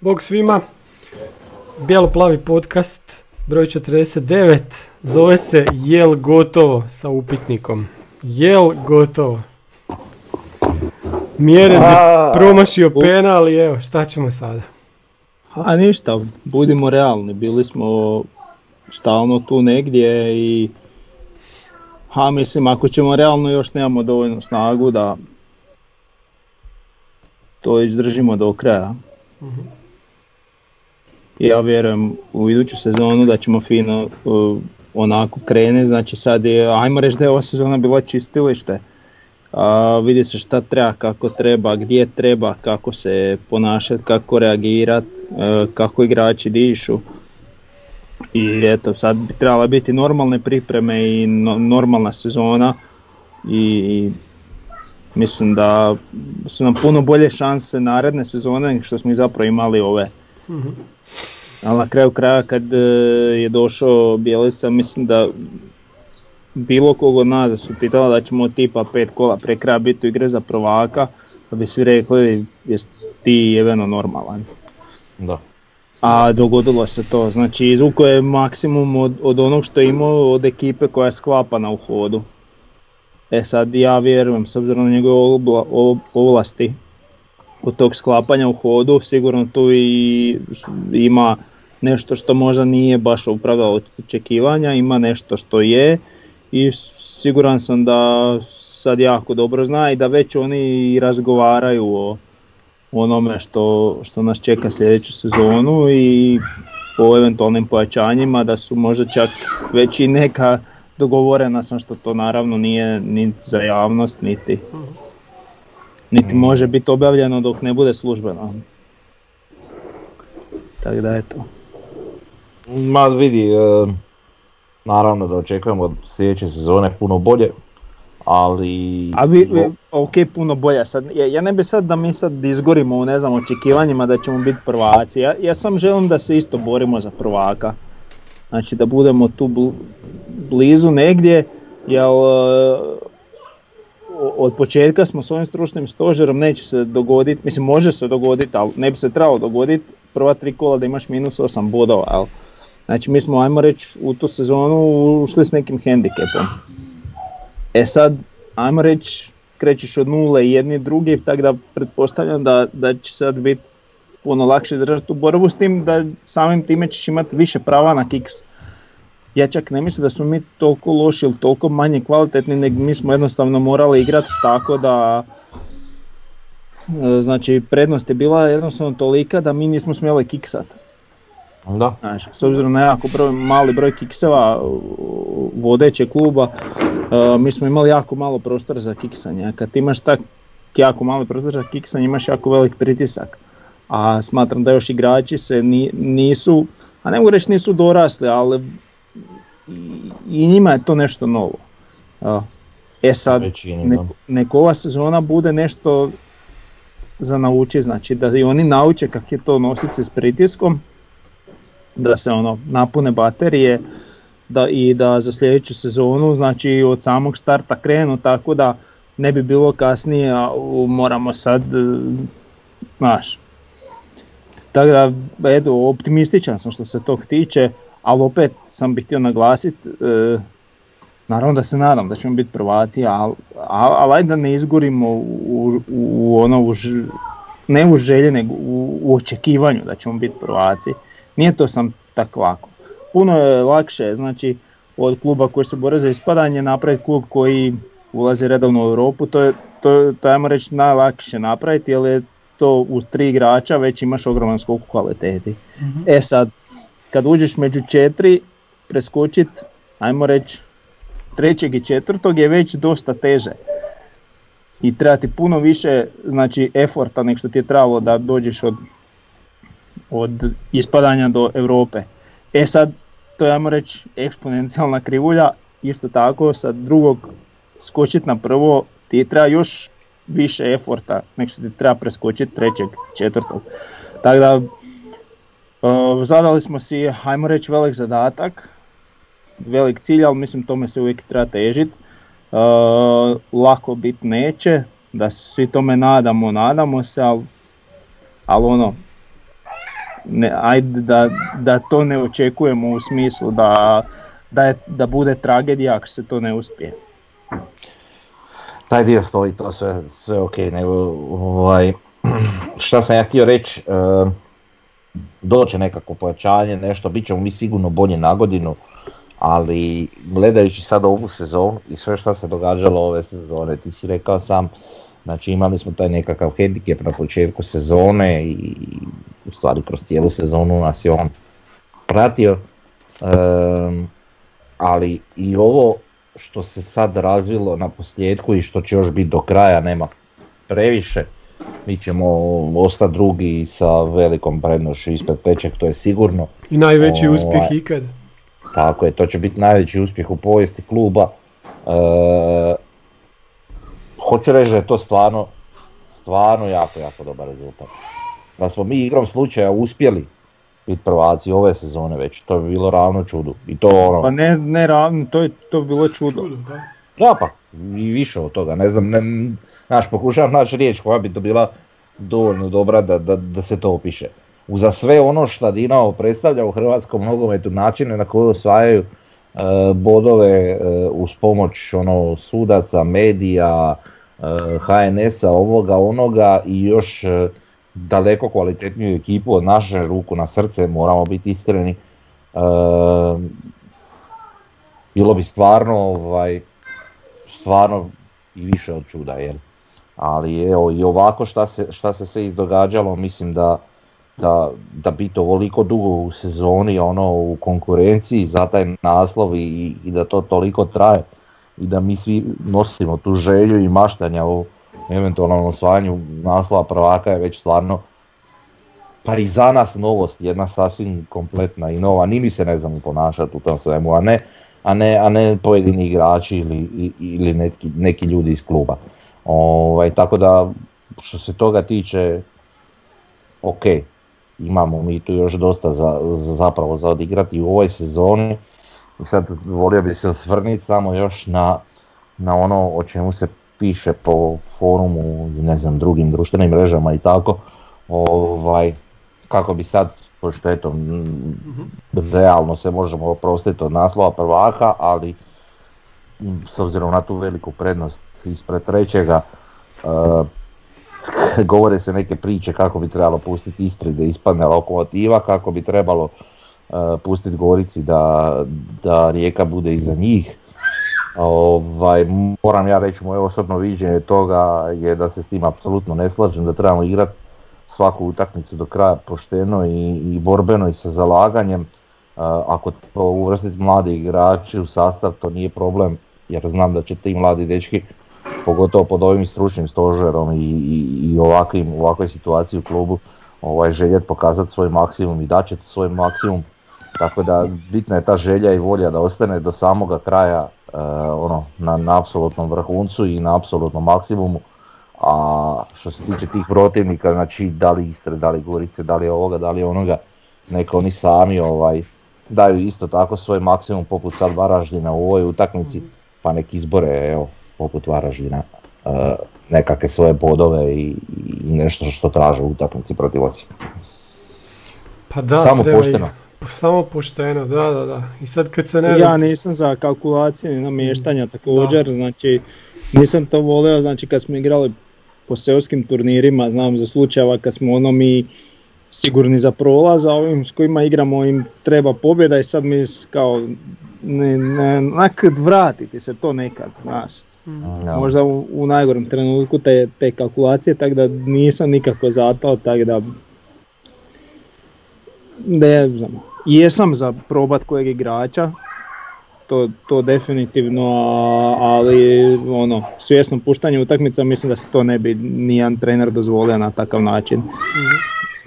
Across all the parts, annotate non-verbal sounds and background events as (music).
Bog svima, Bijelo-plavi podcast, broj 49, zove se Jel gotovo sa upitnikom. Jel gotovo. Mjere za promašio pena, ali evo, šta ćemo sada? A ništa, budimo realni, bili smo stalno tu negdje i ha mislim ako ćemo realno još nemamo dovoljnu snagu da to izdržimo do kraja. Ja vjerujem u iduću sezonu da ćemo fino uh, onako krene, znači sad je, ajmo reći da je ova sezona bila čistilište. A, vidi se šta treba, kako treba, gdje treba, kako se ponašati, kako reagirati, kako igrači dišu. I eto, sad bi trebala biti normalne pripreme i no- normalna sezona i mislim da su nam puno bolje šanse naredne sezone što smo ih zapravo imali ove. Ali na kraju kraja kad e, je došao Bjelica, mislim da bilo kog od nas da su pitala da ćemo tipa pet kola pre kraja biti u igre za prvaka, pa bi svi rekli jesi ti jeveno normalan. Da. A dogodilo se to, znači izvuko je maksimum od, od onog što je imao od ekipe koja je sklapana u hodu. E sad ja vjerujem, s obzirom na njegove ovlasti od tog sklapanja u hodu, sigurno tu i ima nešto što možda nije baš opravdalo očekivanja, ima nešto što je i siguran sam da sad jako dobro zna i da već oni razgovaraju o onome što, što nas čeka sljedeću sezonu i o eventualnim pojačanjima da su možda čak već i neka dogovorena sam što to naravno nije ni za javnost niti niti može biti objavljeno dok ne bude službeno. Tako da eto. Ma vidi, e, naravno da očekujemo od sljedeće sezone puno bolje, ali... A vi, vi- ok, puno bolja sad. Ja, ja ne bi sad da mi sad izgorimo u ne znam očekivanjima da ćemo biti prvaci. Ja, ja sam želim da se isto borimo za prvaka. Znači da budemo tu bl- blizu negdje, jer e, od početka smo s ovim stručnim stožerom, neće se dogoditi, mislim može se dogoditi, ali ne bi se trebalo dogoditi prva tri kola da imaš minus 8 bodova. Jel? Znači mi smo, ajmo reći, u tu sezonu ušli s nekim hendikepom. E sad, ajmo reći, krećeš od nule jedni drugi, tako da pretpostavljam da, da će sad biti puno lakše držati tu borbu s tim da samim time ćeš imati više prava na kiks. Ja čak ne mislim da smo mi toliko loši ili toliko manje kvalitetni, nego mi smo jednostavno morali igrati tako da e, Znači prednost je bila jednostavno tolika da mi nismo smjeli kiksat. Da, Znaš, s obzirom na jako broj, mali broj kikseva vodeće kluba, uh, mi smo imali jako malo prostora za kiksanje. A kad imaš tak jako mali prostor za kiksanje, imaš jako velik pritisak. A smatram da još igrači se ni- nisu, a ne mogu reći nisu dorasli, ali i, njima je to nešto novo. E sad, Većini, nek, da. nek ova sezona bude nešto za nauči, znači da i oni nauče kako je to nositi se s pritiskom, da se ono napune baterije da, i da za sljedeću sezonu znači od samog starta krenu tako da ne bi bilo kasnije a, moramo sad e, znaš tako da eto optimističan sam što se tog tiče ali opet sam bih htio naglasiti e, naravno da se nadam da ćemo biti prvaci ali al, ajde da ne izgorimo u, u, u ono u ž- ne u želji nego u, u očekivanju da ćemo biti prvaci nije to sam tako lako. Puno je lakše, znači od kluba koji se bore za ispadanje napraviti klub koji ulazi redovno u Europu, to je, to, to ajmo reći najlakše napraviti jer je to uz tri igrača već imaš ogroman skok u kvaliteti. E sad, kad uđeš među četiri, preskočit, ajmo reći, trećeg i četvrtog je već dosta teže. i treba ti puno više znači eforta nego što ti je trebalo da dođeš od, od ispadanja do Europe. E sad, to je ajmo reći eksponencijalna krivulja, isto tako sa drugog skočiti na prvo ti treba još više eforta nego što ti treba preskočiti trećeg, četvrtog. Tako da uh, zadali smo si, ajmo reći, velik zadatak, velik cilj, ali mislim tome se uvijek treba težiti. Uh, lako bit neće, da se svi tome nadamo, nadamo se, ali, ono, ne, ajde da, da to ne očekujemo u smislu da, da, je, da bude tragedija ako se to ne uspije. taj dio stoji, to sve, sve ok, nego ovaj, (clears throat) šta sam ja htio reći, e, doće nekako pojačanje, nešto, bit ćemo mi sigurno bolje na godinu, ali gledajući sad ovu sezonu i sve što se događalo ove sezone, ti si rekao sam, znači imali smo taj nekakav hendikep na početku sezone i u stvari kroz cijelu sezonu nas je on pratio, e, ali i ovo što se sad razvilo na posljedku i što će još biti do kraja nema previše. Mi ćemo ostati drugi sa velikom prednošću ispred Peček, to je sigurno. I najveći Ovaj. uspjeh ikad. Tako je, to će biti najveći uspjeh u povijesti kluba. E, hoću reći da je to stvarno, stvarno jako, jako dobar rezultat. Da smo mi igrom slučaja uspjeli biti prvaci ove sezone već, to bi bilo ravno čudu. I to ono, Pa ne, ne ravno, to je to bi bilo čudo. Čudo, da. Da pa, i više od toga, ne znam, ne, znaš, pokušavam naći riječ koja bi to bila dovoljno dobra da, da, da se to opiše. Uza sve ono što Dinamo predstavlja u hrvatskom nogometu, načine na koje osvajaju e, bodove e, uz pomoć ono, sudaca, medija, e, HNS-a, ovoga, onoga i još e, daleko kvalitetniju ekipu od naše ruku na srce, moramo biti iskreni. E, bilo bi stvarno ovaj, stvarno i više od čuda, jel? Ali evo i ovako šta se, šta se sve izdogađalo, mislim da, da, da biti ovoliko dugo u sezoni, ono u konkurenciji za taj naslov i, i da to toliko traje i da mi svi nosimo tu želju i maštanja o eventualnom osvajanju naslova prvaka je već stvarno pa i za nas novost, jedna sasvim kompletna i nova, ni mi se ne znamo ponašati u tom svemu, a ne, a ne, a ne pojedini igrači ili, ili neki, neki ljudi iz kluba. Ovaj, tako da što se toga tiče, ok, imamo mi tu još dosta za, za- zapravo za odigrati u ovoj sezoni. I sad volio bi se osvrniti samo još na, na ono o čemu se piše po forumu i ne znam drugim društvenim mrežama i tako. Ovaj, kako bi sad, pošto eto, m, realno se možemo oprostiti od naslova prvaka, ali s obzirom na tu veliku prednost ispred trećega, e, (laughs) govore se neke priče kako bi trebalo pustiti Istri da ispadne lokomotiva, kako bi trebalo e, pustiti Gorici da, da Rijeka bude iza njih. Ovaj, moram ja reći, moje osobno viđenje toga je da se s tim apsolutno ne slažem, da trebamo igrati svaku utakmicu do kraja pošteno i, i borbeno i sa zalaganjem. E, ako to uvrstiti mladi igrači u sastav, to nije problem, jer znam da će ti mladi dečki, pogotovo pod ovim stručnim stožerom i, i, i ovakvim, ovakvoj situaciji u klubu, ovaj, željet pokazati svoj maksimum i daće svoj maksimum. Tako da bitna je ta želja i volja da ostane do samoga kraja e, ono, na, na apsolutnom vrhuncu i na apsolutnom maksimumu. A što se tiče tih protivnika, znači da li Istre, da li Gorice, da li ovoga, da li onoga, neka oni sami ovaj, daju isto tako svoj maksimum poput sad Varaždina u ovoj utakmici, pa nek izbore evo, poput Varaždina e, nekakve svoje bodove i, i nešto što traže u utakmici protiv Osijeka. Pa da, Samo treba i- pošteno. Samo pošteno, da, da, da. I sad kad se ne Ja nisam za kalkulacije ni namještanja također, znači nisam to volio, znači kad smo igrali po seoskim turnirima, znam za slučajeva kad smo ono mi sigurni za prolaz, a ovim s kojima igramo im treba pobjeda i sad mi kao ne, ne, vratiti se to nekad, znaš. Ja. Možda u, u najgorem trenutku te, te kalkulacije, tako da nisam nikako za to, tako da ne znam, jesam za probat kojeg igrača, to, to definitivno, ali ono, svjesno puštanje utakmica mislim da se to ne bi nijedan trener dozvolio na takav način.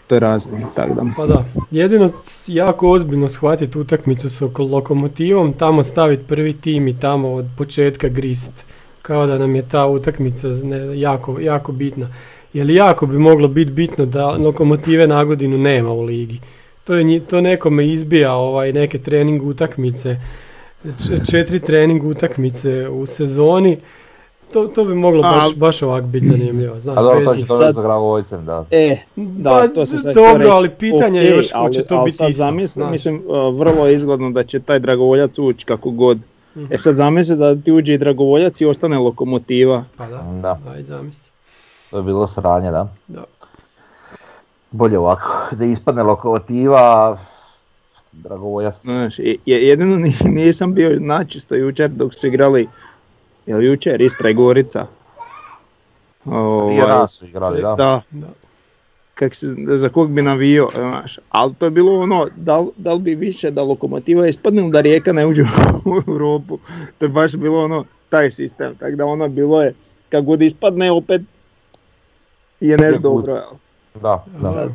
To je razlog, tako da. Pa da, jedino jako ozbiljno shvatiti utakmicu s oko lokomotivom, tamo staviti prvi tim i tamo od početka grist. Kao da nam je ta utakmica ne, jako, jako bitna. Jer jako bi moglo biti bitno da lokomotive na godinu nema u ligi. To, je, to nekome izbija ovaj, neke trening utakmice, č- četiri trening utakmice u sezoni. To, to bi moglo baš, A- baš ovak biti zanimljivo. Znaš, A dobro, to će to Sad- da. E, Pa, da, to se sad dobro, reći. ali pitanje je Ok, još hoće ali- to ali biti sad isto. mislim, uh, vrlo je izgledno da će taj dragovoljac ući kako god. Mhm. E sad zamisli da ti uđe i dragovoljac i ostane lokomotiva. Pa da, Da, aj zamisli. to je bilo sranje, da. Da. Bolje ovako, da ispadne lokomotiva, Dragovoljac. Znaš, jedino ni- nisam bio načisto jučer dok su igrali, jel jučer Istra i Gorica. Prije Ovaj, nas su igrali, da. da, Da. Kak se, za kog bi navio, znaš, ali to je bilo ono, da da li bi više da lokomotiva ispadne da rijeka ne uđe (laughs) u Europu, to je baš bilo ono, taj sistem, tako da ono bilo je, kad god ispadne opet je nešto dobro? Da, da. Sad,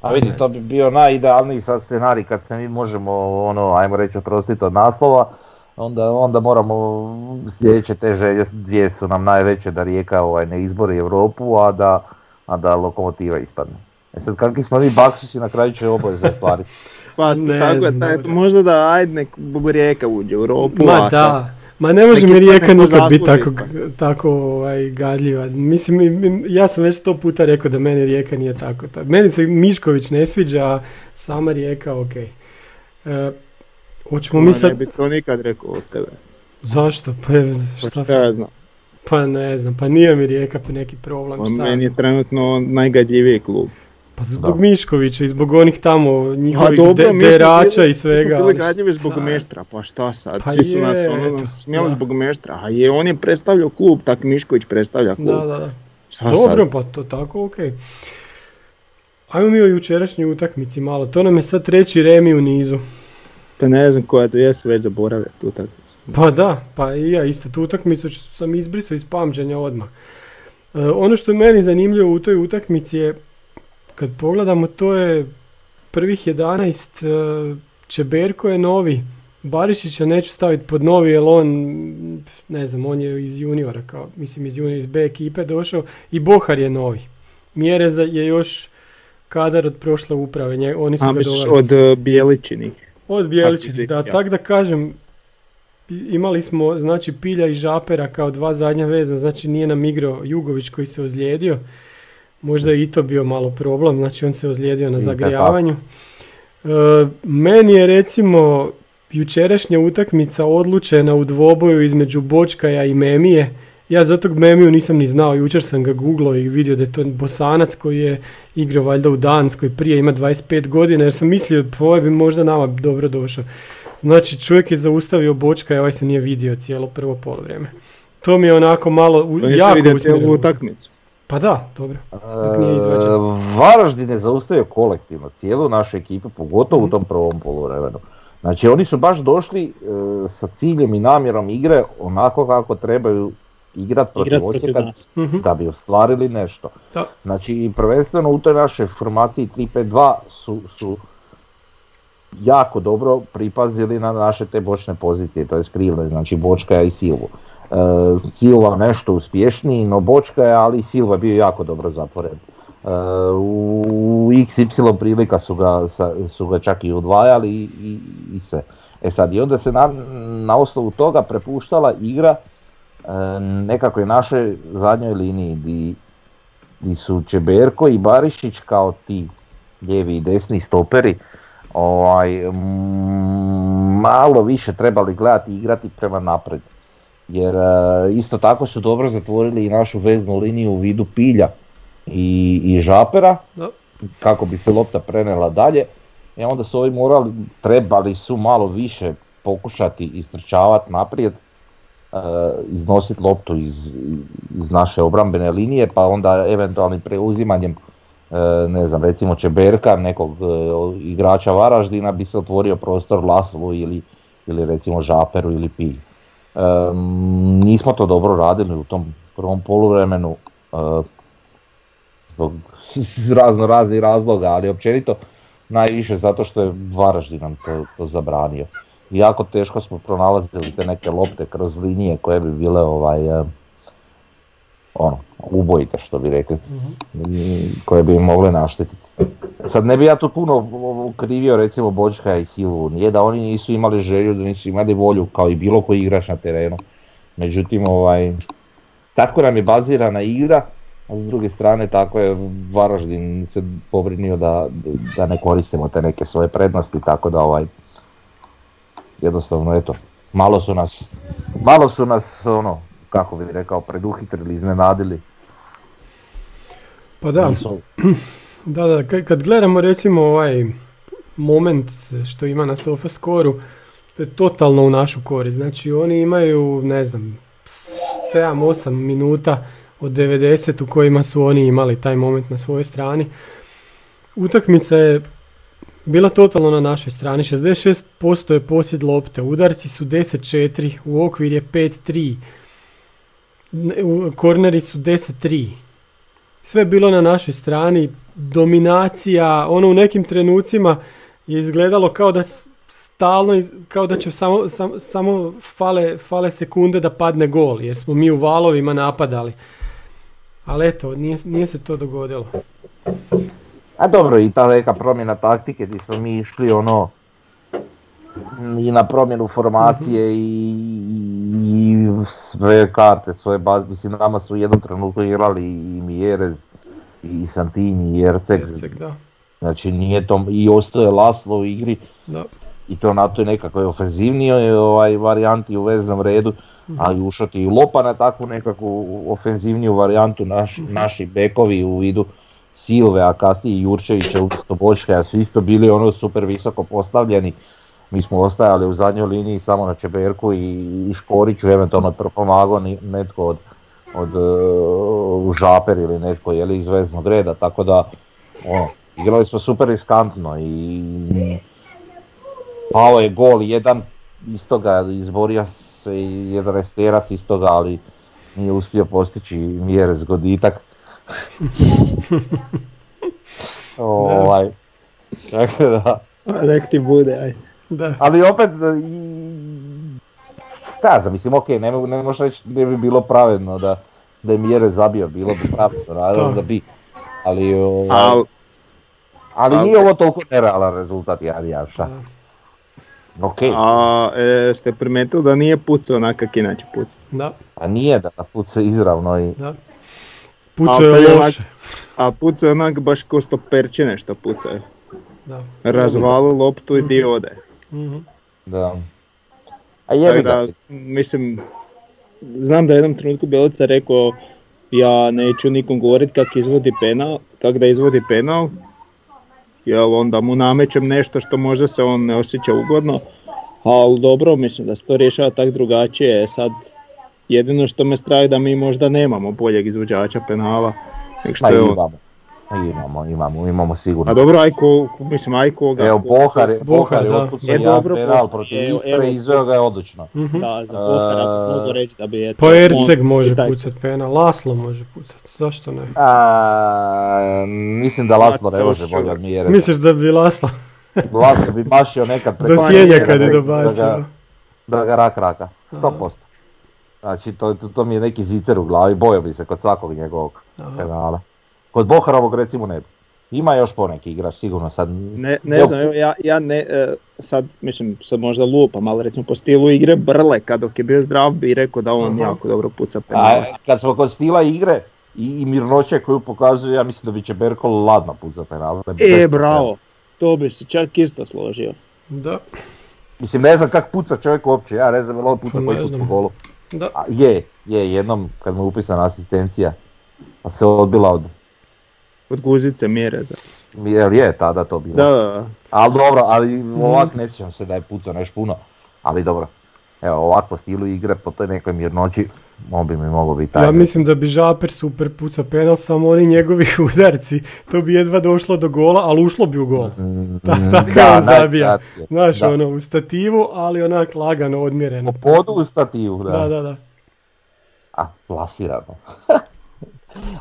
A vidi, to bi bio najidealniji sad scenarij kad se mi možemo, ono, ajmo reći, oprostiti od naslova, onda, onda moramo, sljedeće te želje, dvije su nam najveće da Rijeka ovaj, ne izbori Europu, a da, a da Lokomotiva ispadne. E sad, kakvi smo mi baksusi, na kraju će oboje ostvariti. (laughs) Pa (laughs) Ne tako je, taj, možda da ajde nek rijeka uđe u Europu, Ma da, ma ne može mi Rijeka nikad biti tako, tako ovaj, gadljiva. Mislim, mi- mi- ja sam već sto puta rekao da meni Rijeka nije tako. Ta- Meni se Mišković ne sviđa, a sama Rijeka ok. E, hoćemo mi sad... Ne bi to nikad rekao od tebe. Zašto? Pa, je- Pa šta? šta ja znam. Pa ne znam, pa nije mi Rijeka pa neki problem. Pa šta ja meni je trenutno najgadljiviji klub. Pa zbog Da. Miškovića i zbog onih tamo Pa njihovih dobro, de- derača bili- i svega. Mi smo ali bili gadljivi zbog šta- meštra, pa šta sad? Pa Svi su nas ono, nas da. zbog meštra, a je on je predstavljao klub, tak Mišković predstavlja klub. Da, da, da. Šta Dobro, sad? pa to tako, ok. Ajmo mi o jučerašnjoj utakmici malo. To nam je sad treći remi u nizu. Pa ne znam koja to jesu, već zaboravio tu utakmicu. Pa da, pa i ja isto tu utakmicu sam izbrisao iz pamćenja odmah. E, ono što je meni zanimljivo u toj utakmici je, kad pogledamo, to je prvih 11, e, Čeberko je novi, Barišića neću staviti pod novi jer on, ne znam, on je iz juniora, kao, mislim iz juniora, iz B ekipe došao i Bohar je novi. Mjereza je još kadar od prošle uprave, nje- oni su A ga misliš od uh, Bijeličinih? Od Bjeličića, Akvizija. da, tak da kažem, imali smo znači Pilja i Žapera kao dva zadnja vezna, znači nije nam igrao Jugović koji se ozlijedio. Možda je i to bio malo problem, znači on se ozlijedio na zagrijavanju. E, meni je recimo jučerašnja utakmica odlučena u dvoboju između Bočkaja i Memije. Ja za tog Memiju nisam ni znao, jučer sam ga googlao i vidio da je to Bosanac koji je igrao valjda u Danskoj, prije ima 25 godina jer sam mislio ovaj bi možda nama dobro došao. Znači čovjek je zaustavio Bočka i ovaj se nije vidio cijelo prvo polovreme. To mi je onako malo u, Pa jako vidio cijelu utakmicu. Pa da, dobro. Dok nije E. Varaždin je zaustavio kolektivno cijelu našu ekipu, pogotovo u tom prvom poluvremenu. Znači oni su baš došli e, sa ciljem i namjerom igre onako kako trebaju igrat protiv Igrat protiv Osijeka nas. Mhm. da bi ostvarili nešto. Da. Znači prvenstveno u toj našoj formaciji 3-5-2 su, su jako dobro pripazili na naše te bočne pozicije, to je krilne, znači Bočka i Silvu. E, Silva nešto uspješniji, no Bočka je, ali Silva bio jako dobro zatvoren. E, u XY prilika su ga, su ga čak i udvajali i, i, i sve. E sad, i onda se na, na osnovu toga prepuštala igra e, nekakvoj našoj zadnjoj liniji di, di su Čeberko i Barišić kao ti lijevi i desni stoperi ovaj, mm, malo više trebali gledati i igrati prema napred. Jer e, isto tako su dobro zatvorili i našu veznu liniju u vidu Pilja i, i Žapera Da. kako bi se lopta prenela dalje. I onda su ovi morali, trebali su malo više pokušati istrčavati naprijed, e, iznositi loptu iz, iz naše obrambene linije, pa onda eventualnim preuzimanjem e, ne znam, recimo Čeberka, nekog e, igrača Varaždina bi se otvorio prostor Laslu ili, ili recimo Žaperu ili Pi. nismo to dobro radili u tom prvom poluvremenu e, zbog (laughs) razno raznih razloga, ali općenito najviše zato što je Varaždin nam to, to zabranio. Jako teško smo pronalazili te neke lopte kroz linije koje bi bile ovaj, e, ono, ubojite što bi rekli, koje bi im mogle naštetiti. Sad ne bi ja tu puno krivio recimo Bočka i Silu, nije da oni nisu imali želju, da nisu imali volju kao i bilo koji igrač na terenu. Međutim, ovaj, tako nam je bazirana igra, a s druge strane tako je Varaždin se pobrinio da, da ne koristimo te neke svoje prednosti, tako da ovaj, jednostavno eto, malo su nas, malo su nas ono, kako bih rekao, preduhitrili, iznenadili. Pa da, (clears throat) da, da, kad gledamo recimo ovaj moment što ima na sofa skoru, to je totalno u našu korist. Znači oni imaju, ne znam, 7-8 minuta od 90 u kojima su oni imali taj moment na svojoj strani. Utakmica je bila totalno na našoj strani. 66% je posjed lopte, udarci su 10-4, u okvir je 5-3, korneri su 10-3. Sve bilo na našoj strani, dominacija, ono u nekim trenucima je izgledalo kao da stalno, kao da će samo, samo fale, fale sekunde da padne gol, jer smo mi u valovima napadali. Ali eto, nije, nije se to dogodilo. A dobro, i ta neka promjena taktike gdje smo mi išli ono i na promjenu formacije mhm. i, sve karte, svoje baze, mislim nama su u jednom trenutku igrali i Mjerez i Santini i Erceg. da. Znači nije to, i ostaje Laslo u igri. Da. I to na toj nekakvoj ofenzivnijoj ovaj, varijanti u veznom redu, mm a i ušati i Lopa na takvu nekakvu ofenzivniju varijantu, naš, mhm. naši bekovi u vidu Silve, a kasnije Jurčevića umjesto Bočka, su isto bili ono super visoko postavljeni. Mi smo ostajali u zadnjoj liniji samo na Čeberku i, i Škoriću, eventualno pomagao netko od, od uh, Žaper ili netko je iz veznog reda, tako da ono, igrali smo super riskantno i pao je gol jedan istoga, izborio se i jedan esterac istoga, ali nije uspio postići mjere zgoditak. (laughs) (laughs) ovaj, tako da. Nek ti bude, aj. Da. Ali opet, staza, mislim, ok, ne, ne možeš reći ne bi bilo pravedno da, da je mjere zabio, bilo bi pravedno, naravno da bi, ali, ovaj, ali nije ovo toliko nerealan rezultat, ja, ja, šta. Okay. A e, ste primetili da nije pucao onak kak inače puca? Da. A nije da puca izravno i... Da. Pucao je loše. A pucao je onak baš ko sto perče nešto pucao. Da. Razvali loptu i di ode. Mm-hmm. Da. A je da, mislim, znam da je jednom trenutku Bjelica rekao ja neću nikom govorit kak izvodi penal, kak da izvodi penal, jel onda mu namećem nešto što možda se on ne osjeća ugodno, ali dobro, mislim da se to rješava tak drugačije, sad jedino što me straje da mi možda nemamo boljeg izvođača penala nego što je on. Imamo, imamo, imamo sigurno. A dobro, Ajko, mislim Ajko ga... Evo, Bohar, je, Bohar, je je dobro, penal protiv Istre izveo ga je odlično. Mhm. Da, za Bohar, ako mogu reći da bi... Pa Erceg može pucat penal, Laslo može pucat, zašto ne? A, mislim da Laslo ne može bolje od Mjere. Misliš da bi Laslo... Laslo bi bašio nekad preko... Do sjenja kad je dobacio. Da ga rak raka, 100%. Znači, to, to, to mi je neki zicer u glavi, bojao bi se kod svakog njegovog penala. Kod Boharovog recimo ne Ima još poneki igrač, sigurno sad. Ne, ne znam, ja, ja ne, e, sad mislim, sad možda lupam, ali recimo po stilu igre Brle, kad dok je bio zdrav bi rekao da on jako dobro puca penale. kad smo kod stila igre i, i mirnoće koju pokazuje, ja mislim da bi će Berko ladno puca penale. E, bravo, to bi se čak isto složio. Da. Mislim, ne znam kak puca čovjek uopće, ja ne znam je li on puca koji put po golu. Da. A, je, je, jednom kad mu je upisana asistencija, pa se odbila od od guzice mjere za... Jel je tada to bilo? Da, da. Ali dobro, ali ovak ne sjećam se da je pucao nešto puno, ali dobro. Evo ovako stilu igre po toj nekoj mirnoći on bi mi mogao biti taj. Ja mislim da bi Žaper super puca penal, samo oni njegovi (laughs) udarci, to bi jedva došlo do gola, ali ušlo bi u gol. Mm, (laughs) Ta- mm, tako da, on zabija. Znaš, Da. ono, u stativu, ali onak lagano, odmjereno. Po podu u stativu, da. Da, da, da. A, plasirano. (laughs)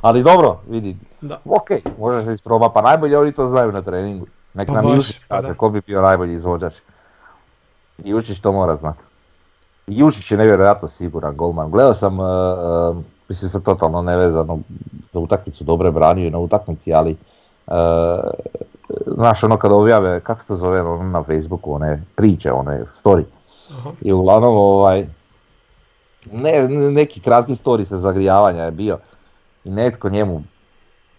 Ali dobro, vidi, Da. ok, može se isproba, pa najbolje oni to znaju na treningu. Nek Pa nam baš, Jušić pa kaže da. ko bi bio najbolji izvođač. Jušić to mora znati. Jušić je nevjerojatno siguran golman. Gledao sam, uh, uh, mislim se totalno nevezano za utakmicu, dobro je branio i na utakmici, ali uh, znaš ono kada objave, kako se to zove ono na Facebooku, one priče, one story. Aha. I uglavnom ovaj, ne, neki kratki story sa zagrijavanja je bio i netko njemu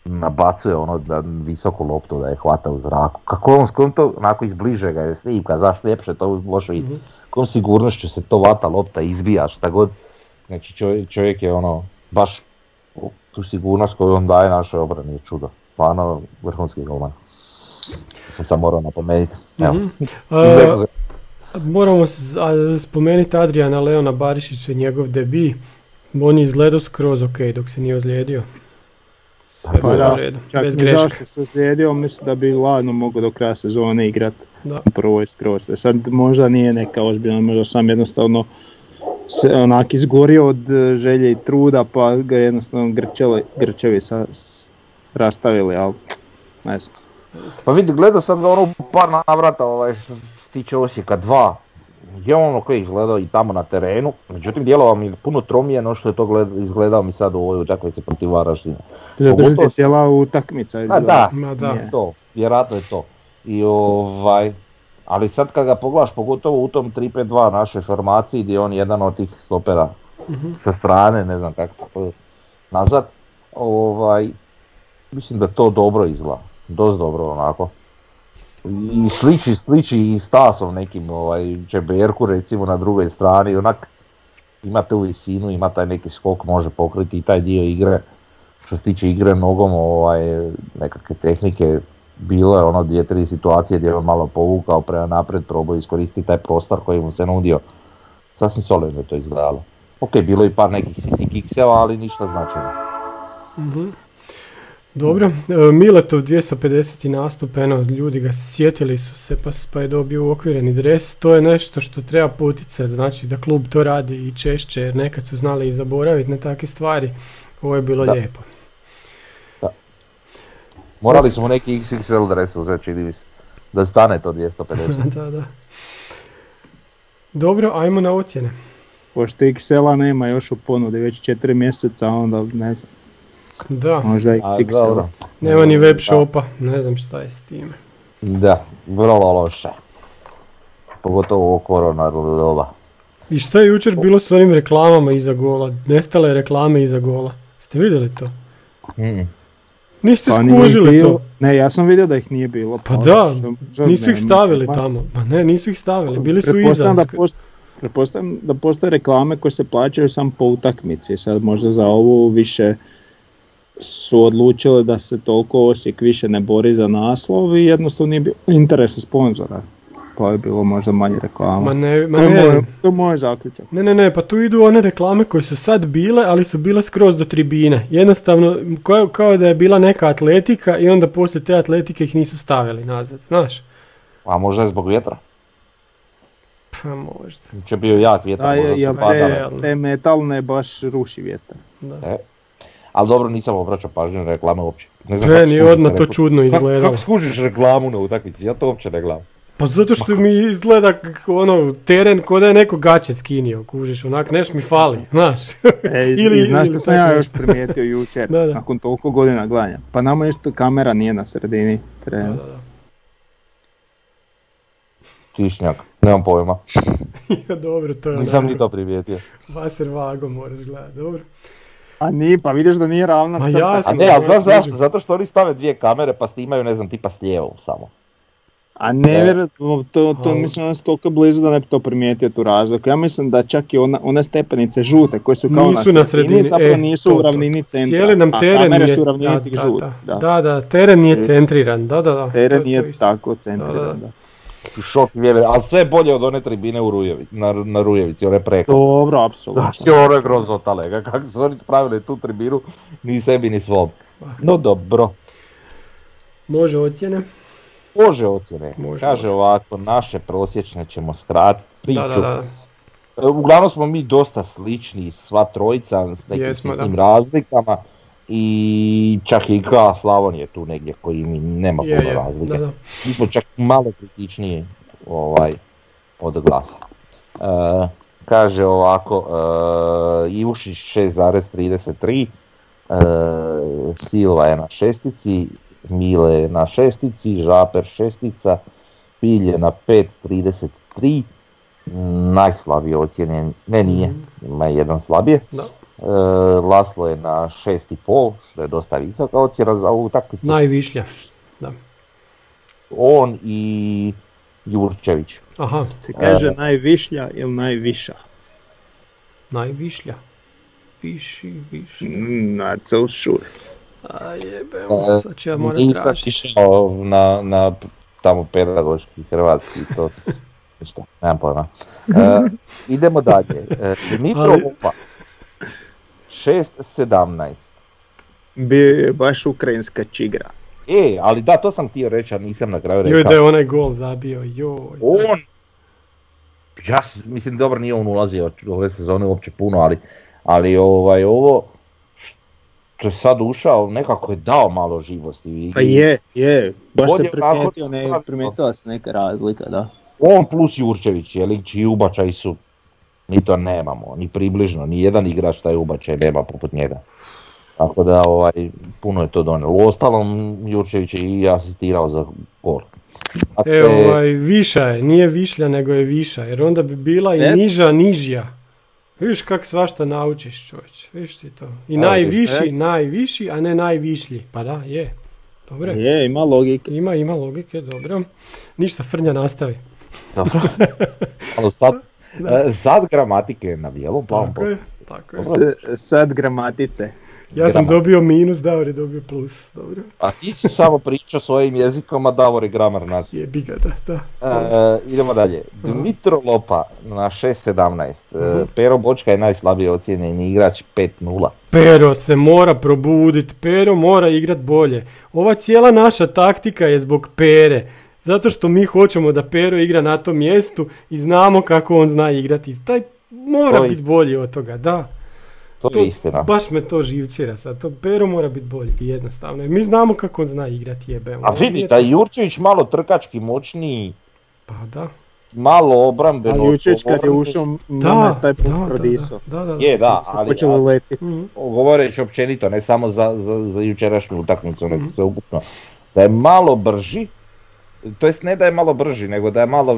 nabacuje ono da visoku loptu da je hvata u zraku. Kako on, s kojom to onako izbliže ga je snimka, znaš ljepše to može vidjeti. Kojom sigurnošću se to vata lopta izbija, šta god. Znači čovjek, čovjek je ono, baš tu sigurnost koju on daje našoj obrani je čudo. Stvarno vrhunski golman. Sam sam morao napomenuti. Evo. Mhm. Ga- Moramo spomenuti Adriana Leona Barišića, njegov debi. On je izgledao skroz ok dok se nije ozlijedio. Sve Pa da, redu, Čak bez greške. što se slijedio, mislim da bi ladno mogao do kraja sezone igrat Da. u prvoj skroz. E Sad možda nije neka ozbiljna, možda sam jednostavno se onak izgorio od e, želje i truda pa ga jednostavno grčeli, grčevi sa, s- rastavili, ali ne znam. Pa vidi, gledao sam ga ono par navrata ovaj, što se tiče Osijeka 2. Je on ok izgledao i tamo na terenu, međutim djelovao mi puno tromije no što je to gled- izgledao mi sad u ovoj utakmici protiv Varaždina. Je cijela utakmica A izgleda. da, Ma da. To, vjerojatno je to. I ovaj, ali sad kad ga pogledaš, pogotovo u tom 3-5-2 našoj formaciji gdje je on jedan od tih stopera sa strane, ne znam kako se to nazvat, ovaj, mislim da to dobro izgleda, dosta dobro onako. I sliči, sliči i Stasom nekim, ovaj, Čeberku recimo na drugoj strani, onak ima tu visinu, ima taj neki skok, može pokriti i taj dio igre. Što se tiče igre nogom, ovaj, nekakve tehnike, bilo je ono dvije, tri situacije gdje je malo povukao prema naprijed, probao iskoristiti taj prostor koji mu se nudio. Sasvim solidno je to izgledalo. Ok, bilo je i par nekih sitnih kikseva, ali ništa značajno. Mhm. Dobro, e, Miletov 250. nastup, eno, ljudi ga sjetili su se pa, pa je dobio uokvireni dres. To je nešto što treba poticati, znači da klub to radi i češće, jer nekad su znali i zaboraviti na takve stvari. Ovo je bilo Da. lijepo. Morali smo neki XXL dres uzeti, čini mi se. Da stane to 250. (laughs) da, da. Dobro, ajmo na ocjene. Pošto XL-a nema još u ponudi već 4 mjeseca, onda ne znam, Da, možda A, XXL. dobro. nema ni web Da. shopa, ne znam šta je s time. Da, vrlo loše. Pogotovo ovo korona doba. I šta je jučer bilo s onim reklamama iza gola? Nestale reklame iza gola. Ste vidjeli to? Mm. Niste Pa skužili to? Ne, ja sam vidio da ih nije bilo. Pa da, što- što Nisu ih stavili tamo. Ma ne, nisu ih stavili. Bili su iza. Pretpostavljam da, da postoje reklame koje se plaćaju samo po utakmici. Sad možda za ovu više su odlučili da se toliko Osijek više ne bori za naslov i jednostavno nije bilo interesa sponzora. Pa je bilo možda manje reklama. Ma ne, ma to, je ne. moj, to je moj zaključak. Ne, ne, ne, pa tu idu one reklame koje su sad bile, ali su bile skroz do tribine. Jednostavno, kao, kao da je bila neka atletika i onda poslije te atletike ih nisu stavili nazad, znaš? A možda je zbog vjetra. Pa možda, Će bio jak vjetar. Da, možda je, te, te metalne baš ruši vjetar. da. E. Ali dobro, nisam obraćao pažnju na reklame uopće. Ne znam skužiš odmah to čudno izgledalo. Kako skužiš reklamu na utakmici? Ja to uopće ne gledam. Pa zato što mi izgleda ono, teren ko da je neko gaće skinio, kužiš, onak, neš mi fali, (laughs) znaš. E, i, Ili- i znaš što sam ja (laughs) još nešto. primijetio jučer, Da, da. nakon toliko godina gledanja. Pa nama isto kamera nije na sredini terena. da, da. Tišnjak, nemam pojma. (laughs) Ja, dobro, to je Nisam ni to primijetio. Vaser vago moraš gledat, dobro. A nije, pa vidiš da nije ravna Ma crta. jasno. A ne, ali znaš zašto? Zato što oni stave dvije kamere pa snimaju, ne znam, tipa s lijevom samo. A ne E. vjerujem, to, to mislim da su toliko blizu da ne bi to primijetio tu razliku. Ja mislim da čak i ona, one stepenice žute koje su kao Nisu na na sredini, sredini, zapravo e, nisu to, u to. ravnini centra. Cijeli nam a teren je, su u ravnini da, tih da, da, Da. da, da, teren nije E. centriran, da, da, da. Teren to- isto. tako centriran. Da, Da, šok vjever, ali sve je bolje od one tribine u Rujevi, na, na Rujevici, one preko. Dobro, apsolutno. Znači, ono je grozota lega, kako su oni spravili tu tribinu, ni sebi ni svom. No dobro, Može ocjene? može ocjene. Može, Kaže može. ovako, naše prosječne ćemo skratiti priču. Da, da, da. E, Uglavnom smo mi dosta slični, sva trojica, s nekim Jesmo, razlikama. I čak i Gra Slavonije tu negdje koji mi nema puno razlike. da, da. Mi smo čak malo kritičniji ovaj, od glasa. E, kaže ovako, e, Ivušić 6,33, e, Silva je na šestici, Mile je na šestici, Žaper šestica, Pilj je na 5,33, najslabije ocjenjen, ne nije, Mhm. ima jedan slabije. Da. E, Laslo je na 6,5, što je dosta visoka ocjena za ovu utakmicu. Najvišlja. Da. On i Jurčević. Aha, Se kaže E. najvišlja ili najviša. najvišlja. Viši, viši. Na celšur. A jebemo, sad ću ja morat E, Nisam tražiti. išao na, na tamo pedagoški hrvatski to. (laughs) Ništa, nemam pojma. E, idemo dalje. E, Dmitro Ali-. 6.17. Bio je baš ukrajinska čigra. E, ali da, to sam htio reći, a nisam na kraju Joj rekao. da je onaj gol zabio, joj. On, ja mislim dobro nije on ulazio ove sezone uopće puno, ali, ali ovaj, ovo što je sad ušao, nekako je dao malo živosti. I- Pa je, je. Baš Bolje se primijetio, ne, primijetila se neka razlika, da. On plus Jurčević, jeli, čiji ubačaj su, mi to nemamo, ni približno, ni jedan igrač taj ubačaj nema poput njega. Tako da ovaj, puno je to donijelo. U ostalom Jurčević je i asistirao za gol. Dakle, E, ovaj, viša je, nije višlja nego je viša, jer onda bi bila i E. niža, nižja. Viš kak svašta naučiš čovječ, viš ti to. I Evo, najviši, e. najviši, a ne najvišlji. Pa da, je. Dobro. Je, ima logike. Ima, ima logike, dobro. Ništa, Frnja nastavi. Dobro. (laughs) Ali sad, sad gramatike je na bijelom plavom Tako je, tako je. S- sad gramatice. Ja sam Gramar. dobio minus, Davor je dobio plus. Dobro. A ti si samo pričao svojim jezikom, a Davor je gramar nas. Jebi ga, da, da. E, idemo dalje. Dmitro Lopa na 6.17. E, Pero Bočka je najslabije ocijenjeni igrač 5.0. Pero se mora probudit, Pero mora igrat bolje. Ova cijela naša taktika je zbog Pere. Zato što mi hoćemo da Pero igra na tom mjestu i znamo kako on zna igrati. Taj mora To biti bolji od toga, da. To je istina. Baš me to živcira sad. To Pero mora biti bolji, jednostavno. Mi znamo kako on zna igrati, jebemo. A vidi, taj Jurčević malo trkački moćniji, Pa da. malo obrambeno. Ali jučeć kad je ušao, Da, taj da, put da, prodisao. da, da, da. Je, da, ali, počeli ali letiti. Mhm. govoreći općenito, ne samo za, za, za jučerašnju utakmicu, Mhm. nego sve ukupno, da je malo brži, to jest ne da je malo brži, nego da je malo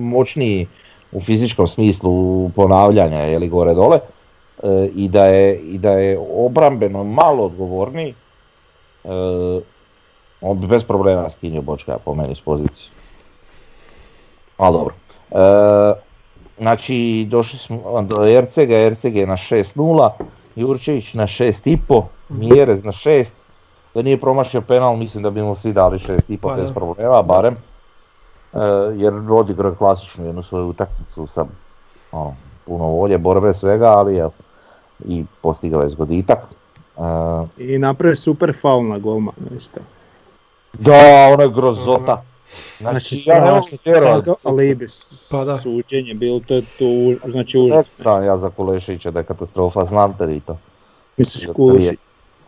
moćniji u fizičkom smislu ponavljanja, je li gore dole, e, i, da je, i da je obrambeno malo odgovorniji, e, on bi bez problema skinio Bočka po meni s pozicije. Ali dobro. E, znači, došli smo do Ercega, Erceg je na 6-0, Jurčević na 6,5, Mjerez na 6. Da nije promašio penal, mislim da bi mu svi dali 6,5 Pa bez da. problema, barem. E, jer odigrao je klasičnu jednu svoju utakmicu sa ono, puno volje, borbe, svega, ali je i postigao je zgoditak. E, I napravio super faul na golmanu isto. da, ono je grozota. Znači, Znači, ja ne mogu alibi s- Pa da. suđenje bilo, to je to, znači užasno. sam ja za Kulešića da je katastrofa, znam te vi to. Misliš prije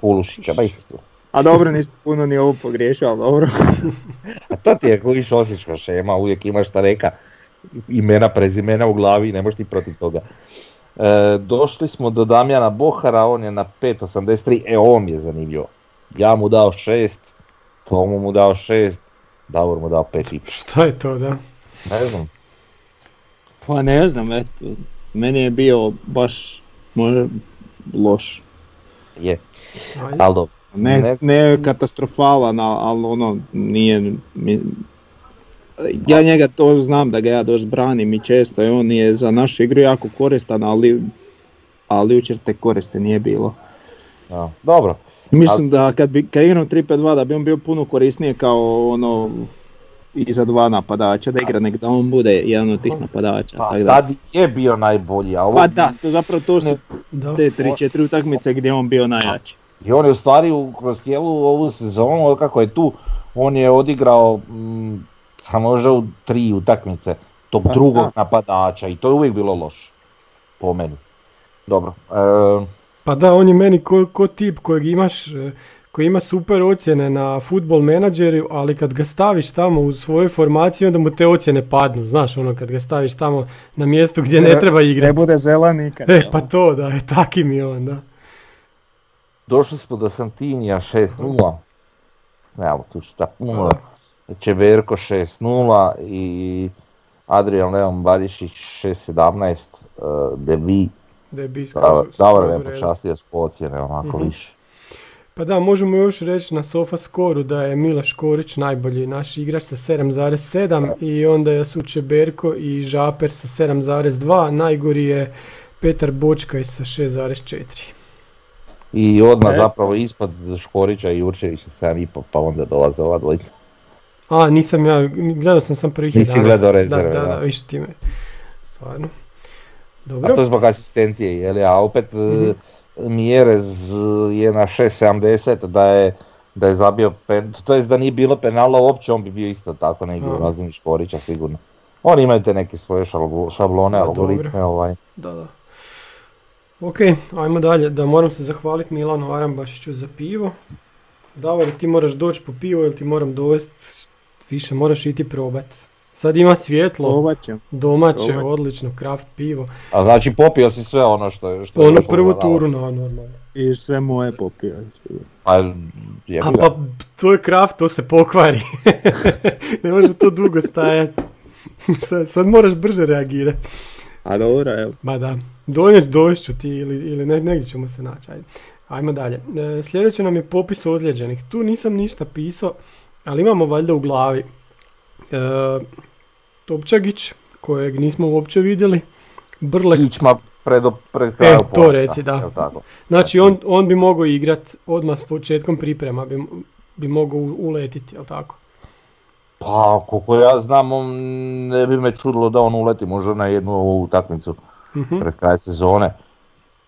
Kulušića, ba isto. A dobro, niste puno ni ovo pogriješio, ali dobro. (laughs) A to ti je kojiš osječka šema, uvijek imaš šta reka imena, prezimena u glavi i ne možeš ti protiv toga. E, došli smo do Damjana Bohara, on je na 5.83, e on mi je zanimljivo. Ja mu dao 6, Tomo mu dao 6, Davor mu dao 5 i Šta je to, da? Ne znam, Pa ne znam, eto, meni je bio baš možda loš. je, ali dobro. Ne, Ne- ne, katastrofalan, al- ali ono nije... mi- ja njega to znam da ga ja dosta branim i često i on je za našu igru jako koristan, ali, ali jučer te koriste nije bilo. Ja, dobro, Mislim da kad bi kad igram 3-5-2 da bi on bio puno korisnije kao ono iza dva napadača da igra, nek da on bude jedan od tih napadača. Pa, tak da. tad je bio najbolji, a ovo... Pa da, to zapravo to su te 3-4 utakmice gdje je on bio najjači. I on je u stvari kroz cijelu ovu sezonu, od kako je tu, on je odigrao mm, pa možda u tri utakmice tog Pa, drugog da. napadača i to je uvijek bilo loše, po meni. Dobro, e, Pa da, on je meni ko, ko tip kojeg imaš, e, koji ima super ocjene na futbol menadžeri, ali kad ga staviš tamo u svojoj formaciji, onda mu te ocjene padnu. Znaš, ono kad ga staviš tamo na mjestu gdje ne treba Ne igrati. bude zelenika. E, pa to da, je taki mi je on, da. Došli smo do Santinija 6-0, evo tu šta puno, Čeberko 6-0 i Adrian Leon Barišić 6-17, e, Debi, Da je bi Davor me počastio s ocjene onako Mhm. više. Pa da, možemo još reći na Sofa skoru da je Miloš Korić najbolji naš igrač sa 7,7 i onda su Čeberko i Žaper sa 7,2, najgori je Petar Bočkaj sa 6,4. I odmah E. zapravo ispod Škorića i Jurčevića 7,5 pa onda dolaze ova dvojica. A, nisam ja, gledao sam sam prvih Nisi 11. gledao rezerve, Da, da, da, više ti me. Stvarno. A Dobro. to je zbog asistencije, je li? A opet Mhm. e, Mjerez je na 6.70 da je da je zabio pen, to jest da nije bilo penala uopće, on bi bio isto tako negdje u A. razini Škorića sigurno. Oni imaju te neke svoje šablone, algoritme, ovaj. Da, da. Ok, ajmo dalje. Da moram se zahvaliti Milanu Arambašiću za pivo. Davor, ti moraš doći po pivo ili ti moram dovesti više, moraš iti probat. Sad ima svjetlo, domaće, odlično, kraft pivo. A znači popio si sve ono što je... Što je Onu došlo prvu turu na normalno. I sve moje popio. Pa, jebi A ga. pa to je kraft, to se pokvari. (laughs) ne može to dugo stajati. Sad, (laughs) sad moraš brže reagirati. A dobro, evo. Ma da, donijet dovest ću ti ili, ili ne, negdje ćemo se naći. Ajde. Ajmo dalje. E, sljedeće nam je popis ozlijeđenih. Tu nisam ništa pisao, ali imamo valjda u glavi. E, Topčagić, kojeg nismo uopće vidjeli. Brlek, Kičma pred, pred E, to povratka, reci, da. tako? znači on, on bi mogao igrat odmah s početkom priprema, bi, bi mogao uletiti, jel tako? Pa, koliko ja znam, on ne bi me čudilo da on uleti možda na jednu ovu utakmicu Mhm. pred kraj sezone,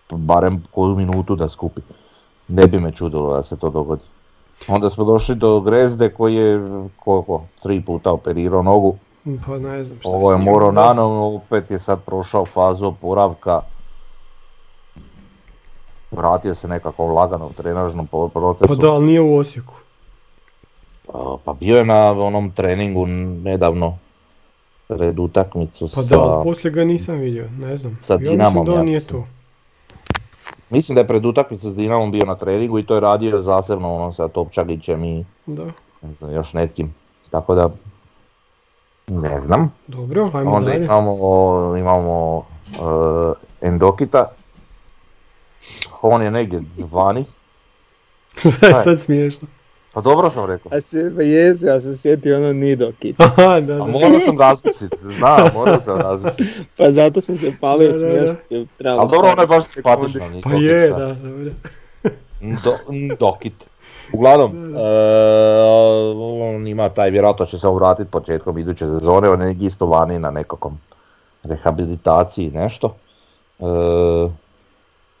barem koju minutu da skupi. Ne bi me čudilo da se to dogodi. Onda smo došli do Grezde koji je koliko, tri puta operirao nogu. Pa ne znam šta Ovo je morao opet je sad prošao fazu oporavka. Vratio se nekako lagano u trenažnom procesu. Pa da, ali nije u Osijeku. Pa bio je na onom treningu nedavno pred utakmicu Pa sa... da, ali poslije ga nisam vidio, ne znam. sa ja Dinamom, da ja nije mislim. tu. Mislim da je pred utakmicu s Dinamom bio na treningu i to je radio zasebno ono sa Topčagićem i Da, ne znam, još netkim. Tako da, ne znam. dobro, ajmo Onda dalje. imamo, imamo uh, Endokita. On je negdje vani. (laughs) Šta je sad smiješno? Pa dobro sam rekao. A se jezi, ja sam sjetio ono Nidokit. (laughs) Aha, da, A da. morao sam razmisliti, znam, morao sam razmisliti. (laughs) Pa zato sam se palio smiješiti. trebalo Ali dobro, ono je baš sekunde. simpatično. Pa je, (laughs) da. da, dobro. Do, Ndokit. Uglavnom, e, on ima taj, vjerojatno će se vratiti početkom iduće sezone, on je isto vani na nekakvom rehabilitaciji nešto. E,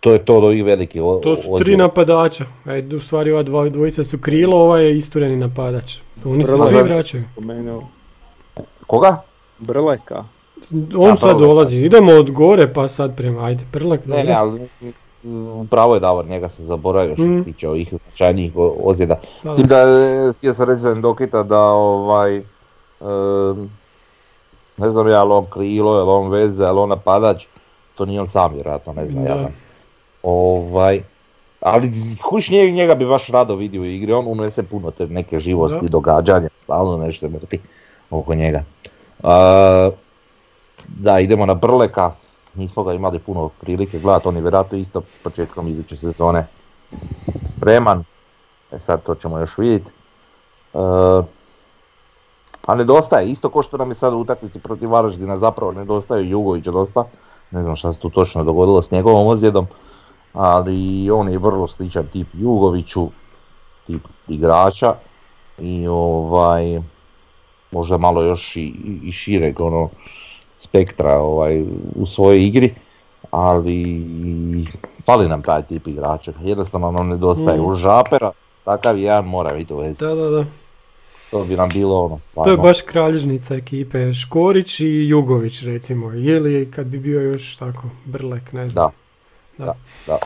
to je to od ovih velikih o- To su tri napadača. Ajde, u stvari ova dva, dvojica su krilo, ovaj je istureni napadač. Oni se svi sam vraćaju. spomenuo. Koga? Brleka. On Da, sad dolazi. Idemo od gore pa sad prema, ajde, Prlek. Ne, ne, ali mm, pravo je Davor, njega se zaboravio što Mm. se tiče ovih značajnijih ozljeda. Tim da, e, htio sam reći za Endokita da ovaj, em, ne znam ja, je li on krilo, je li on veze, je li on napadač, to nije on sam vjerojatno, ne znam Da. ja. Ovaj, ali kuš njega, njega bi baš rado vidio u igri, on unese puno te neke živosti, Da. događanja, stalno nešto se vrti oko njega. A, da, idemo na Brleka, nismo ga imali puno prilike gledati, on je vjerojatno isto početkom iduće sezone spreman. E sad to ćemo još vidjeti. E, a nedostaje, isto ko što nam je sad u utakmici protiv Varaždina zapravo nedostaje Jugović dosta. Ne znam šta se tu točno dogodilo s njegovom ozljedom, ali on je vrlo sličan tip Jugoviću, tip igrača i ovaj možda malo još i, i- šireg ono spektra ovaj, u svojoj igri, ali fali nam taj tip igrača, jednostavno nam nedostaje. Mm. U žapera takav jedan mora biti u vezi. Da, da, da. To bi nam bilo ono, To je stvarno. baš kralježnica ekipe. Škorić i Jugović recimo. Ili kad bi bio još tako Brlek, ne znam. Da. Da. Da.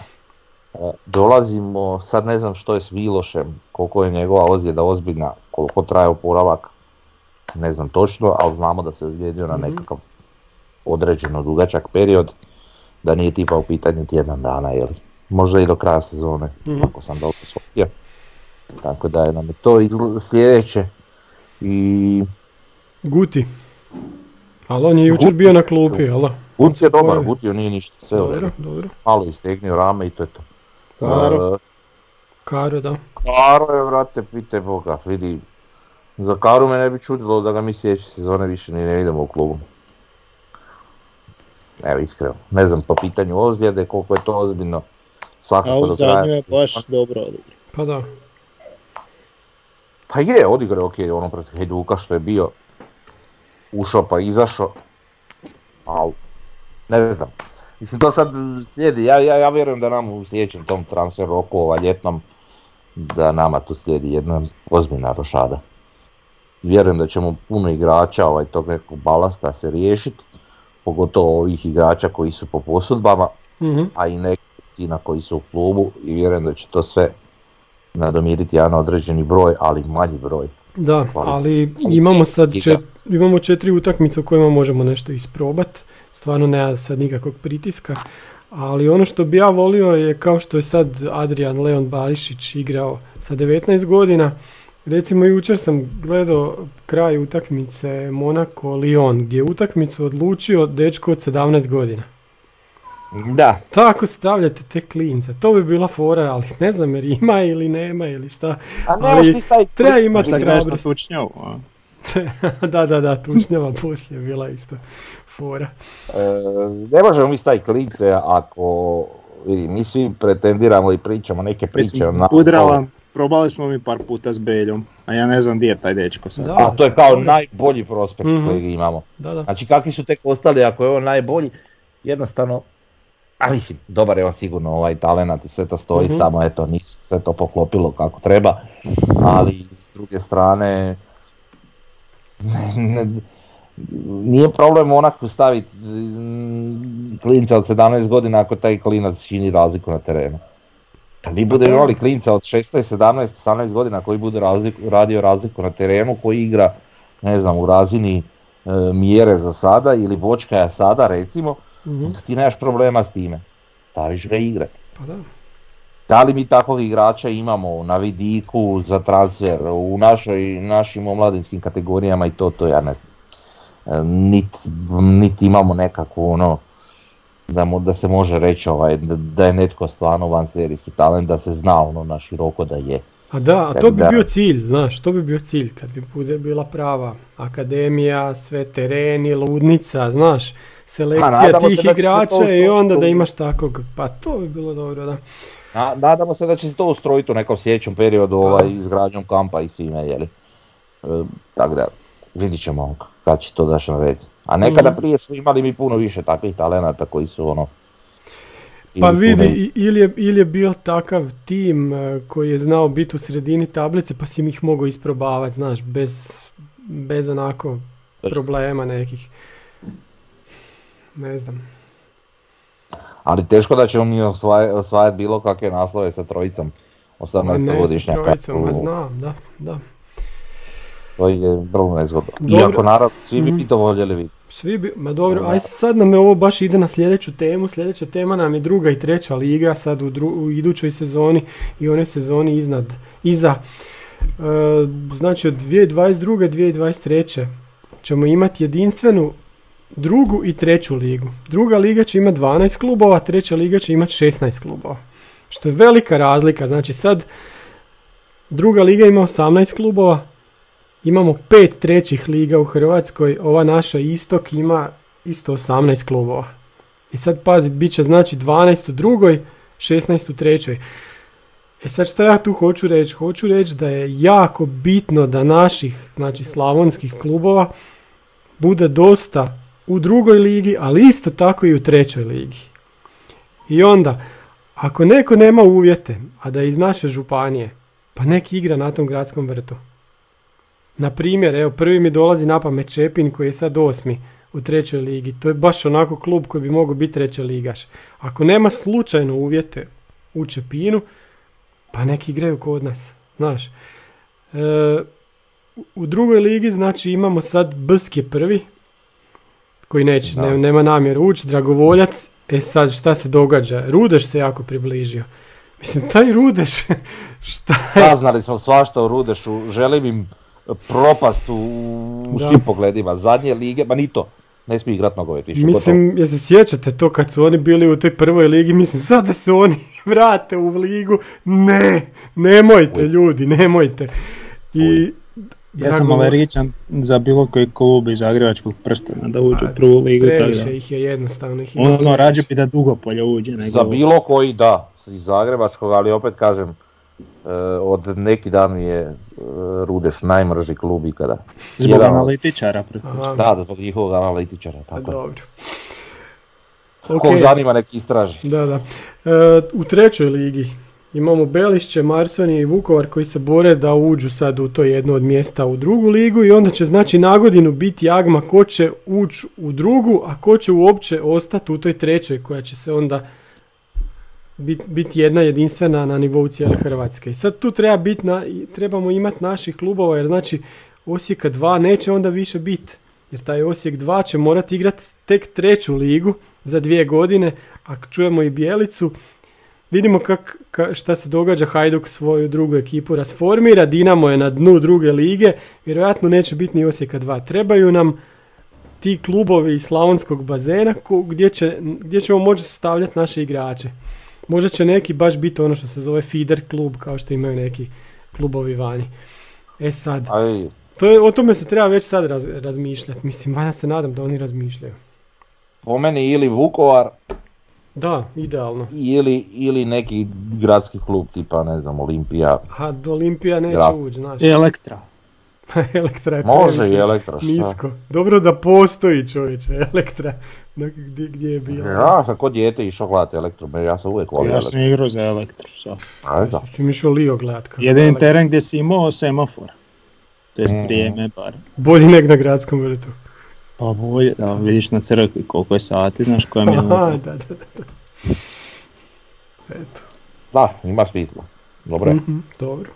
E, Dolazimo, sad ne znam što je s Milošem, koliko je njegova ozljeda ozbiljna, koliko traje oporavak, ne znam točno, ali znamo da se ozlijedio na Mhm. nekakav određeno dugačak period, da nije tipa u pitanju tjedan dana, jel? Možda i do kraja sezone, Mhm. ako sam dobro shvatio. Tako da je nam je to sljedeće. I Guti. Ali on je jučer bio na klupi, jel? Se je dobar. Gutio nije ništa, sve u Dobro, redu. dobro. Malo istegnio rame i to je to. Karo. E, Karo, da. Karo je, vrate, pite Boga, vidi. Za Karu me ne bi čudilo da ga mi sljedeće sezone više ni ne vidimo u klubu. Evo iskreno, ne znam po pitanju ozljede koliko je to ozbiljno. A Svakako u do kraja. zadnju je baš dobro odigrao. Pa da. Pa je, odigrao ok, ono protiv Hajduka što je bio. Ušao pa izašao. Al, ne znam. Mislim to sad slijedi, ja, ja, ja vjerujem da nam u sljedećem tom transfer roku ovaj ljetnom, da nama tu slijedi jedna ozbiljna rošada. Vjerujem da ćemo puno igrača ovaj, tog nekog balasta se riješiti, pogotovo ovih igrača koji su po posudbama, Mhm. a i neki na koji su u klubu i vjerujem da će to sve nadomiriti jedan određeni broj, ali manji broj. Da, ali imamo sad čet, imamo četiri utakmice u kojima možemo nešto isprobat. Stvarno nema sad nikakvog pritiska. Ali ono što bi ja volio je kao što je sad Adrian Leon Barišić igrao sa 19 godina. Recimo jučer sam gledao kraj utakmice Monaco-Lyon gdje je utakmicu odlučio dečko od 17 godina. Da, Tako stavljate te klince. To bi bila fora, ali ne znam jer ima ili nema ili šta. a ne Ali možeš ti staviti Treba imati hrabrost. (laughs) da, da, da, tučnjava poslije je bila isto fora. E, ne možemo mi staviti klince ako vidi, mi svi pretendiramo i pričamo neke priče. Mislim, Budrala, probali smo mi par puta s Beljom, a ja ne znam gdje je taj dečko sad. Da. A to je kao najbolji prospekt Mhm. kojeg imamo. Da, da. Znači kakvi su tek ostali ako je on najbolji, jednostavno, a mislim, dobar je on sigurno ovaj talenat i sve to stoji, Mhm. samo eto, nisu sve to poklopilo kako treba, ali s druge strane, (laughs) ne- nije problem onako staviti mm, klinca od 17 godina ako taj klinac čini razliku na terenu. Kad vi budemo da. imali klinca od 16, 17, 18 godina koji bude razliku, radio razliku na terenu, koji igra, ne znam, u razini e, mjere za sada ili bočkaja sada recimo, Mhm. onda ti nemaš problema s time. Staviš ga igrati. Pa da. Da li mi takvog igrača imamo na vidiku za transfer u našoj, našim omladinskim kategorijama i to, to ja ne znam. E, Niti nit imamo nekakvu ono, da, mu, da se može reći ovaj, da, da je netko stvarno van serijski talent, da se zna ono na široko da je. A da, a to bi da- bio cilj, znaš, to bi bio cilj kad bi bude bila prava akademija, sve tereni, ludnica, znaš, selekcija nadamo tih se se to igrača i onda da imaš takvog, pa to bi bilo dobro, da. Na- nadamo se da će se to ustrojiti u nekom sljedećem periodu ovaj, izgradnjom kampa i svime, jeli. E, tako da, vidit ćemo kad će to daš na red. A nekada Mhm. prije smo imali mi puno više takvih talenata koji su ono... Pa vidi, ili je, ili je bio takav tim e, koji je znao biti u sredini tablice pa si ih mogao isprobavati, znaš, bez, bez onako problema nekih. Ne znam. Ali teško da ćemo mi osvaj- osvajati bilo kakve naslove sa trojicom Ma 18 ne, s trojicom, ma znam, da, da. To je vrlo nezgodno. Iako naravno svi bi mi to voljeli vidjeti. Svi bi, ma dobro, aj sad nam je ovo baš ide na sljedeću temu, sljedeća tema nam je druga i treća liga sad u, dru- u idućoj sezoni i one sezoni iznad, iza. E, znači od 2022. 2023. ćemo imati jedinstvenu drugu i treću ligu. Druga liga će imati 12 klubova, treća liga će imati 16 klubova. Što je velika razlika, znači sad druga liga ima 18 klubova, Imamo pet trećih liga u Hrvatskoj, ova naša istok ima isto 18 klubova. I sad pazit, bit će znači 12 u drugoj, 16 u trećoj. E sad šta ja tu hoću reći? Hoću reći da je jako bitno da naših, znači slavonskih klubova, bude dosta u drugoj ligi, ali isto tako i u trećoj ligi. I onda, ako neko nema uvjete, a da je iz naše županije, pa neki igra na tom gradskom vrtu. Na primjer, evo prvi mi dolazi na pamet Čepin koji je sad osmi u trećoj ligi. To je baš onako klub koji bi mogao biti treća ligaš. Ako nema slučajno uvjete u Čepinu, pa neki igraju kod nas. Znaš, e, u drugoj ligi znači imamo sad Brsk je prvi, koji neće, ne- nema namjeru ući, Dragovoljac, e sad šta se događa? Rudeš se jako približio. Mislim, taj Rudeš, (laughs) šta je? Saznali smo svašta o Rudešu, želim im propast u, u svim pogledima. Zadnje lige, ma ni to, ne smije igrat nogomet više. gotovo. Mislim, jel se sjećate to kad su oni bili u toj prvoj ligi, mislim sad da se oni (laughs) vrate u ligu, ne, nemojte Uj. ljudi, nemojte. I, Ja sam alergičan za bilo koji klub iz Zagrebačkog prstena da uđu u prvu ligu. tako da. Previše ih je jednostavno. Ih Ono, previše. rađe bi da Dugopolje uđe nego... Za bilo koji da, iz Zagrebačkog, ali opet kažem, e, od neki dan mi je e, Rudeš najmrži klub ikada. Zbog Jedan analitičara. Aha, Da, zbog njihovog analitičara, pa tako dobro. Kog Ok, zanima nek istraži. Da, da. E, u trećoj ligi imamo Belišće, Marsonije i Vukovar koji se bore da uđu sad u to jedno od mjesta u drugu ligu i onda će znači na godinu biti jagma ko će ući u drugu, a ko će uopće ostati u toj trećoj koja će se onda biti bit jedna jedinstvena na nivou cijele Hrvatske. I sad tu treba bit na, trebamo imati naših klubova jer znači Osijeka 2 neće onda više biti. Jer taj Osijek 2 će morati igrati tek treću ligu za dvije godine, a čujemo i Bijelicu, vidimo kak, ka, šta se događa, Hajduk svoju drugu ekipu rasformira, Dinamo je na dnu druge lige, vjerojatno neće biti ni Osijeka 2. Trebaju nam ti klubovi iz slavonskog bazena ko- gdje, će, gdje ćemo moći stavljati naše igrače. Možda će neki baš biti ono što se zove feeder klub, kao što imaju neki klubovi vani. E sad, Aj, to je, o tome se treba već sad raz, razmišljati. Mislim, valjda se nadam da oni razmišljaju. po meni ili Vukovar Da, idealno. ili, ili neki gradski klub tipa ne znam Olimpija. A do Olimpija neće Da. ući, znaš. Elektra. (laughs) Elektra je Može i Elektra, šta? Nisko. Dobro da postoji čovječe, (laughs) Elektra. Dakle, gdje, gdje je bila? Ja sam kod dijete išao gledati elektro, ja sam uvijek volio Ja sam igrao za Elektru. sad. Aj, da. Si mi išao Lio gledat. Elektra. teren gdje si imao semafor. To jest Mhm. vrijeme bar. Bolji nek na gradskom vrtu. Pa bolje da vidiš na crkvi koliko je sati, znaš koja Aha, minuta. (laughs) da, da, da. da. Eto. Da, ima smisla. Dobro je. Mhm, dobro.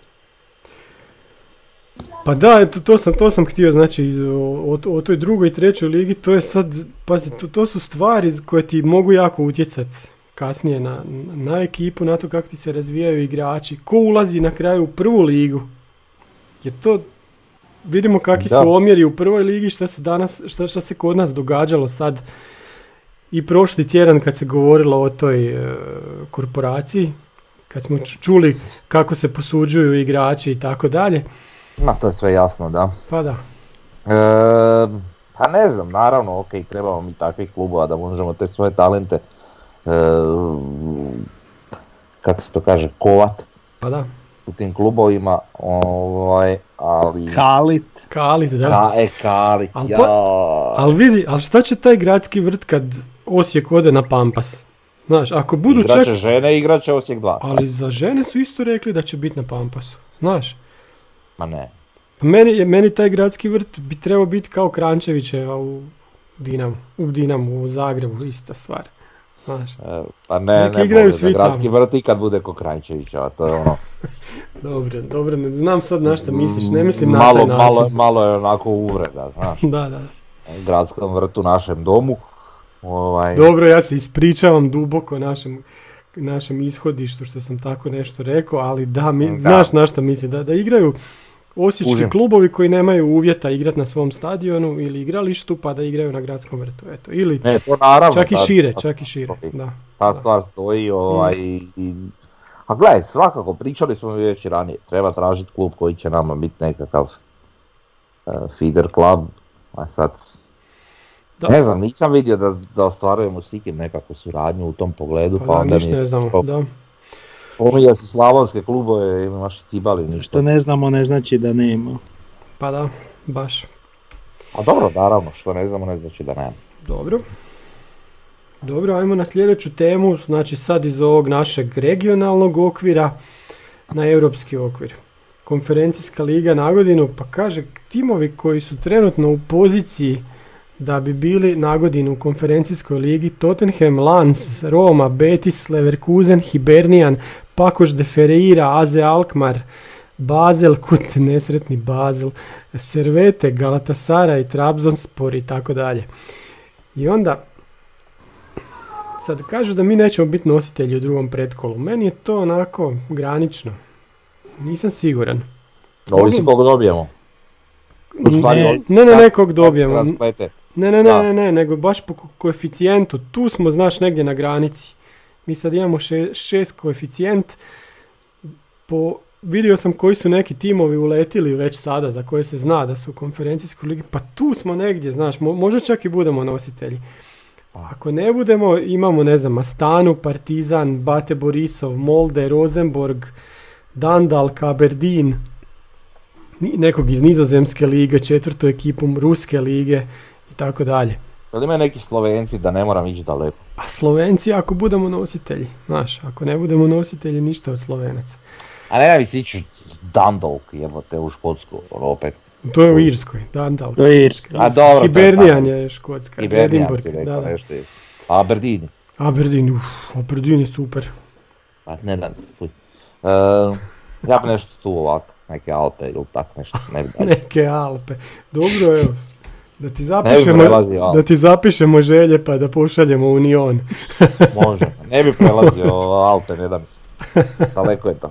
Pa da, eto, to sam, to sam htio, znači, iz, o, o, o toj drugoj i trećoj ligi, to je sad, pazi, to, to su stvari koje ti mogu jako utjecat kasnije na, na ekipu, na to kako ti se razvijaju igrači, ko ulazi na kraju u prvu ligu, jer to, vidimo kakvi Da. su omjeri u prvoj ligi, šta se danas, šta, šta se kod nas događalo sad i prošli tjedan kad se govorilo o toj e, korporaciji, kad smo ču- čuli kako se posuđuju igrači i tako dalje, Ma to je sve jasno, da. pa da. E, pa ne znam, naravno, ok, trebamo mi takvih klubova da možemo te svoje talente, e, kako se to kaže, kovat Pa da. U tim klubovima, ovaj, ali... Kalit. Kalit, da. Ka, e, kali, Al ja. pa- Ali vidi, ali šta će taj gradski vrt kad Osijek ode na Pampas? Znaš, ako budu čak... Igraće žene, igraće Osijek 2. Ali za žene su isto rekli da će biti na Pampasu. Znaš, Ma ne. pa meni, meni taj gradski vrt bi trebao biti kao Krančevićeva u Dinamu, u Dinamu, u Zagrebu, ista stvar. Znaš, pa ne, Nek ne igraju svi gradski tamo. vrt i kad bude ko Krajčevića, a to je ono, (laughs) dobro, dobro, ne znam sad na šta misliš, ne mislim na malo, taj način. malo, malo je onako uvreda, znaš, (laughs) Da, da. gradskom vrtu našem domu. Ovaj, Dobro, ja se ispričavam duboko našem, našem ishodištu što sam tako nešto rekao, ali da, mi, Da. znaš na šta mislim, da, da igraju osječki Kužim. klubovi koji nemaju uvjeta igrati na svom stadionu ili igralištu pa da igraju na gradskom vrtu, eto, ili Ne, to naravno. čak i šire, ta- čak i šire, da. Ta stvar stoji, ovaj, i... A gledaj, svakako, pričali smo već i ranije, treba tražiti klub koji će nama biti nekakav uh, feeder klub, a sad, Da. ne znam, nisam vidio da, da ostvarujemo s nekakvu suradnju u tom pogledu, pa, Pa da, onda ništa ne znamo, da. Spominja se slavonske klubove, imaš Cibali ništa. Što ne znamo ne znači da nema. Pa da, baš. A dobro, naravno, što ne znamo ne znači da nema. Dobro. Dobro, ajmo na sljedeću temu, znači sad iz ovog našeg regionalnog okvira na europski okvir. Konferencijska liga na godinu, pa kaže timovi koji su trenutno u poziciji da bi bili na godinu u konferencijskoj ligi Tottenham, Lans, Roma, Betis, Leverkusen, Hibernian, Pakoš de Ferreira, Aze Alkmaar, Basel, kut nesretni Basel, Servete, Galatasaray, Trabzonspor i tako dalje. I onda sad kažu da mi nećemo biti nositelji u drugom pretkolu. Meni je to onako granično. Nisam siguran. Ovisi kog dobijemo. Ne, ne, ne, ne, kog dobijemo. Ne, ne, ne, ne, ne, nego baš po ko- koeficijentu. Tu smo, znaš, negdje na granici. Mi sad imamo še, šest koeficijent. Po, vidio sam koji su neki timovi uletili već sada, za koje se zna da su u konferencijskoj ligi. Pa tu smo negdje, znaš, mo- možda čak i budemo nositelji. Ako ne budemo, imamo, ne znam, Astanu, Partizan, Bate Borisov, Molde, Rosenborg, Dandal, Aberdeen, ni- nekog iz nizozemske lige, četvrtu ekipu ruske lige i tako dalje. Jel ima neki Slovenci da ne moram ići daleko? A Slovenci ako budemo nositelji, znaš, ako ne budemo nositelji ništa od Slovenaca. A ne mi se ići Dundalk, jebote, u Škotsku, ono opet. To je u Irskoj, Dandal. To je Irska. A dobro, to je je škotska, Edinburgh, si da, rekao da. nešto. je. Aberdeen, Aberdeen, uf, Aberdeen je super. pa ne znam, fuj. E, ja bi nešto tu ovako, neke Alpe ili tak nešto, ne bi. (laughs) Neke Alpe. Dobro, evo. Da ti bi zapišemo, prelazio da ti zapišemo želje pa da pošaljemo Union. (laughs) Može, ne bi prelazio (laughs) Alpe, ne da mi se. Daleko je to.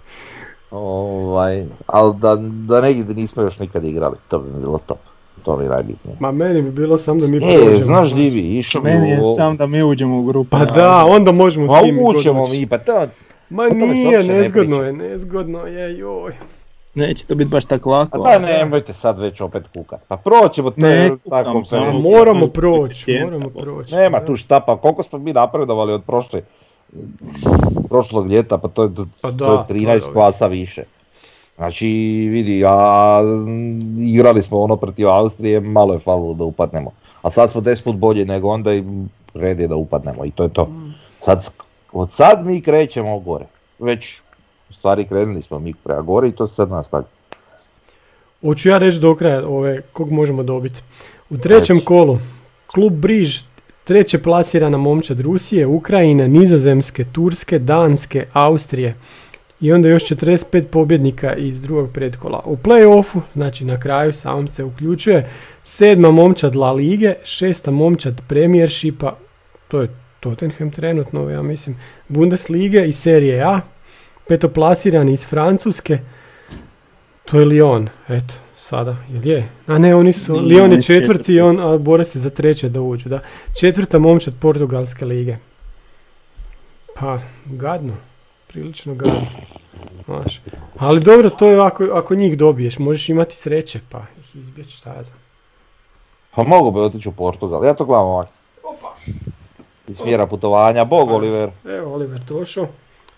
Ovaj, ali da, da negdje nismo još nikad igrali, to bi bilo top. To mi je najbitnije. Ma meni bi bilo samo da mi E, prođemo. znaš di bi, išao bi Meni je sam da mi uđemo u grupu. Pa da, onda možemo s njim ućemo ući. mi, pa to... Ma nije, ne nezgodno je, nezgodno je, joj. Neće to biti baš tako lako. Pa da, nemojte sad već opet kukat. Pa proćemo to Ne, tako. samo. Pa- moramo proći, moramo pa. proći. Nema da. tu šta, pa koliko smo mi napredovali od prošle, prošlog ljeta, pa to je, to, Pa da, to je to je 13 dobro. klasa više. Znači, vidi, a mm, igrali smo ono protiv Austrije, malo je falilo da upadnemo. A sad smo 10 put bolji nego onda i red je da upadnemo i to je to. Sad, od sad mi krećemo gore. Već, stvari krenuli smo mi prema gore i to se sad nastavlja. Hoću ja reći do kraja ove, kog možemo dobiti. U trećem Reci. kolu, klub Briž, treće plasirana momčad Rusije, Ukrajine, Nizozemske, Turske, Danske, Austrije. I onda još 45 pobjednika iz drugog predkola. U play-offu, znači na kraju samom se uključuje sedma momčad La Lige, šesta momčad Premiershipa, to je Tottenham trenutno, ja mislim, Bundeslige i Serije A, petoplasirani iz Francuske, to je Lyon, eto, sada, jel je? A ne, oni su, Lyon je četvrti četvrti. i on a, bore se za treće da uđu, da. Četvrta momčad Portugalske lige. Pa, gadno, prilično gadno. Znaš. Ali dobro, to je ako, ako njih dobiješ, možeš imati sreće, pa ih izbjeći, šta ja znam. Pa mogu bi otići u Portugal, ja to gledam ovako. Iz smjera putovanja, bog Oliver. Evo, Oliver došao.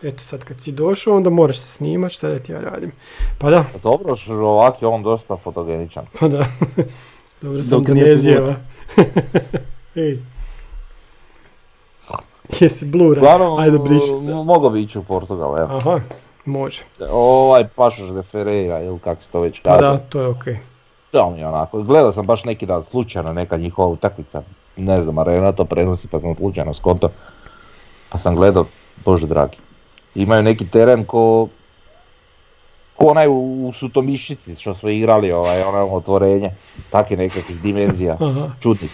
Eto sad kad si došao, onda moraš se snimat, šta da ti ja radim. Pa da, Pa dobro, ovak je on dosta fotogeničan. pa da. (laughs) Dobro sam Dok nije ne zjeva. (laughs) Ej. Jesi blura? Ajde briši. mogao bi ići u Portugal, evo. Aha, može. Ovaj Pašoš de Ferreira, ili kako se to već Pa kaže. da, to je okej. To mi je onako, gledao sam baš neki dan slučajno neka njihova utakmica, ne znam, arena to prenosi pa sam slučajno skonto, pa sam gledao, bože dragi. Imaju neki teren ko, ko onaj u, u Sutomišici što smo igrali, ovaj, ono otvorenje, takve nekakvih dimenzija, čudnih.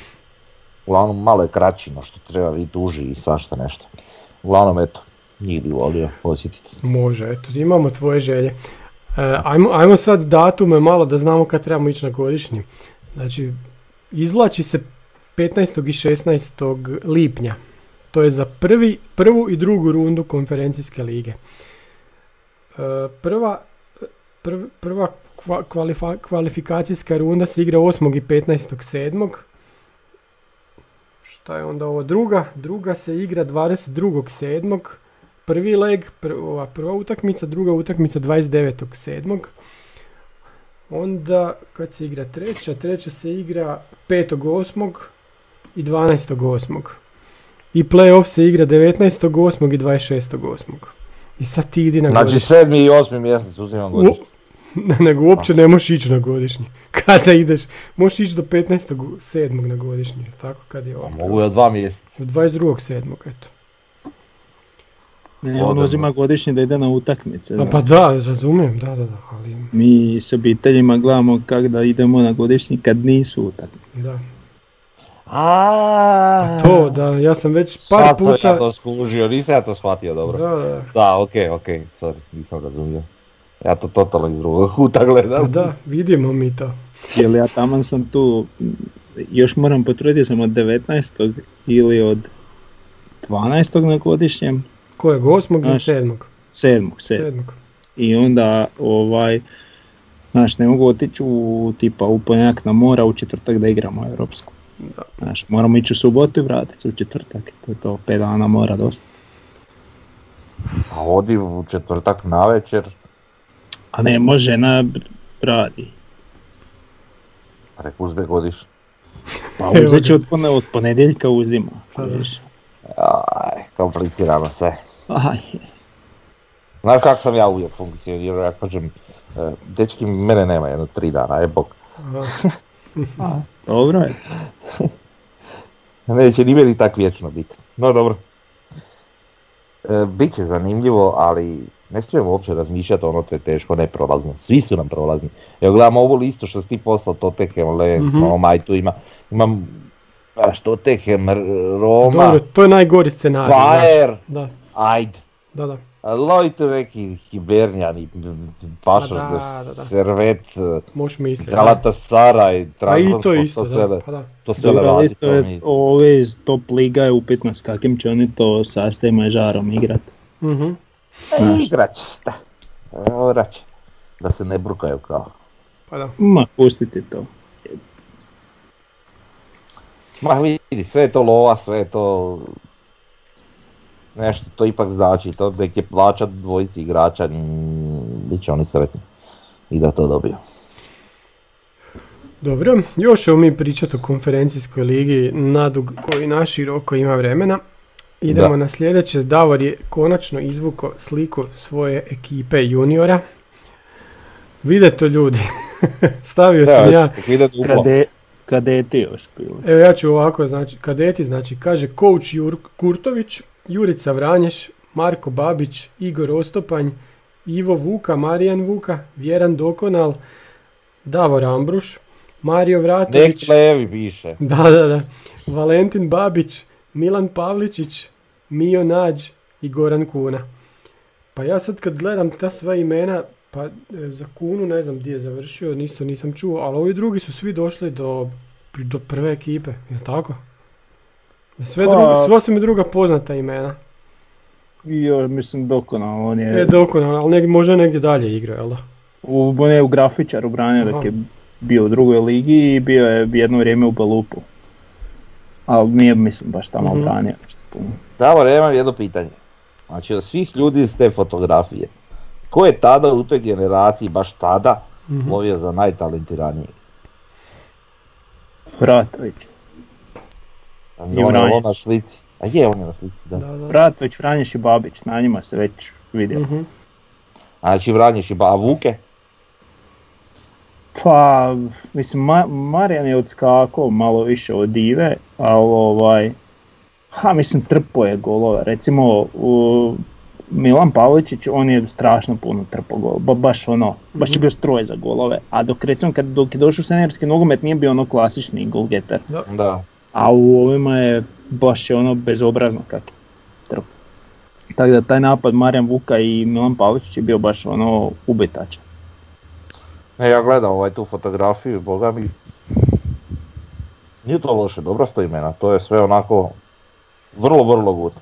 Uglavnom malo je kraći no što treba biti uži i svašta nešto. Uglavnom eto, njih bi volio posjetiti. Može, eto, imamo tvoje želje. E, ajmo, ajmo sad datume malo da znamo kad trebamo ići na godišnji. Znači, izvlači se 15. i 16. lipnja. To je za prvi, prvu i drugu rundu konferencijske lige. E, prva prv- prva kva- kvalifa- kvalifikacijska runda se igra 8. i 15. 7. Šta je onda ovo? Druga, druga se igra 22. 7. prvi leg, pr- ova prva utakmica, druga utakmica 29.7. Onda kad se igra treća, treća se igra 5.8. i 12.8. I playoff se igra 19.8. i 26.8. I sad ti idi na Znači godišnji. sedmi i osmi mjesec uzimam U- godišnji. Ne, nego uopće ne možeš ići na godišnji. (laughs) Kada ideš, možeš ići do 15.7. na godišnji, tako kad je ovo. Mogu ja dva mjeseca. Do 22.7. eto. Ne, on uzima godišnji da ide na utakmice. Da. pa da, razumijem, da, da, da, ali Mi s obiteljima gledamo kako da idemo na godišnji kad nisu utakmice. da. A To, da, ja sam već par Sad puta... ja to skužio, nisam ja to shvatio dobro. Da, da, Da, okej, okej, sorry, nisam razumio. Ja to totalno iz drugog kuta gledam. da, vidimo mi to. Jer ja taman sam tu, još moram potvrditi sam od 19. ili od 12. na godišnjem, Kojeg, osmog ili Znaš, sedmog? 7. 7. Sedmog. I onda ovaj, znaš, ne mogu otići u tipa u ponedjeljak na mora u četvrtak da igramo europsku. Da. Znaš, moramo ići u subotu i vratiti se u četvrtak. To je to, 5 dana mora dosta. A odi u četvrtak na večer, A ne, može, žena radi. rek uzme godiš. Pa uzet će ga. od, pone, od ponedjeljka uzima. Pa. Aj, komplicirano sve. Aj, Znaš kako sam ja uvijek funkcionirao, ja kažem, e, dečki mene nema jedno tri dana, je bog. (laughs) A, dobro je. Neće ni meni tak vječno biti. No dobro. E, Biće zanimljivo, ali ne smijemo uopće razmišljati ono to je teško, ne prolazno. Svi su nam prolazni. Evo gledamo ovu listu što si ti poslao, Tottenham, Lens, Mhm. Roma i tu ima, imam, znaš, Tottenham, R- Roma, Dobro, to je najgori scenarij. Bayer, Da, ajde. da, da. Lojte neki Hibernjani, Pašos, da, da, da. Servet, Možeš misliti. da. Galatasaray, Pa i to Trabzonspor, isto, sve da. Pa da. to sve ali radi, isto to je, mi- ove iz top liga je upitno s kakvim će oni to sastavima i žarom igrat. Mhm. E, igrat će, šta? Igrat će. Da se ne brukaju kao. Pa da. Ma, pustiti to. Ma vidi, sve je to lova, sve je to... Nešto to ipak znači, to nek je plaćat dvojici igrača, bit će oni sretni. I da to dobiju. Dobro, još ćemo mi pričati o konferencijskoj ligi nadug koji naširoko ima vremena. Idemo Da. na sljedeće. Davor je konačno izvuko sliku svoje ekipe juniora. Vide to ljudi. (laughs) Stavio sam Evo, ja. Kade, kadeti još. Evo ja ću ovako, znači, kadeti, znači, kaže coach Jur- Kurtović, Jurica Vranješ, Marko Babić, Igor Ostopanj, Ivo Vuka, Marijan Vuka, Vjeran Dokonal, Davor Ambruš, Mario Vratović, piše. (laughs) da, da, da, Valentin Babić, Milan Pavličić, Mio Nađ i Goran Kuna. Pa ja sad kad gledam ta sva imena, pa e, za Kunu ne znam gdje je završio, isto nisam čuo, ali ovi drugi su svi došli do, do prve ekipe, je tako? Sve, Pa- drugo, sva su mi druga poznata imena. I još, mislim, dokonalno. On je, E, dokonalno, ali neg, možda negdje dalje igra, jel da? u, on je u grafičaru branio dok je bio u drugoj ligi i bio je jedno vrijeme u Belupu. Ali nije, mislim, baš tamo Mhm. branio. Davor, ja imam jedno pitanje. Znači, od svih ljudi iz te fotografije, ko je tada u toj generaciji, baš tada, Mhm. lovio za najtalentiraniji? Vratović. A I on na slici. A je, on je na slici, da. Da, da. Vratović, Franješ i Babić, na njima se već vidio. Mhm. Znači, Vranješ i ba, a Vuke? Pa, mislim, Ma- Marijan je odskakao malo više od Dive, ali ovaj, ha, mislim, trpo je golove. Recimo, u, Milan Pavličić, on je strašno puno trpo gol, ba, baš ono, baš je bio stroj za golove. A dok recimo, kad, dok je došao u seniorski nogomet, nije bio ono klasični golgeter. Da. A u ovima je baš je ono bezobrazno kak je trpo. Tako da taj napad Marijan Vuka i Milan Pavličić je bio baš ono ubitačan. Ne, ja gledam ovaj tu fotografiju, boga mi, nije to loše, dobro sto imena, to je sve onako vrlo, vrlo good.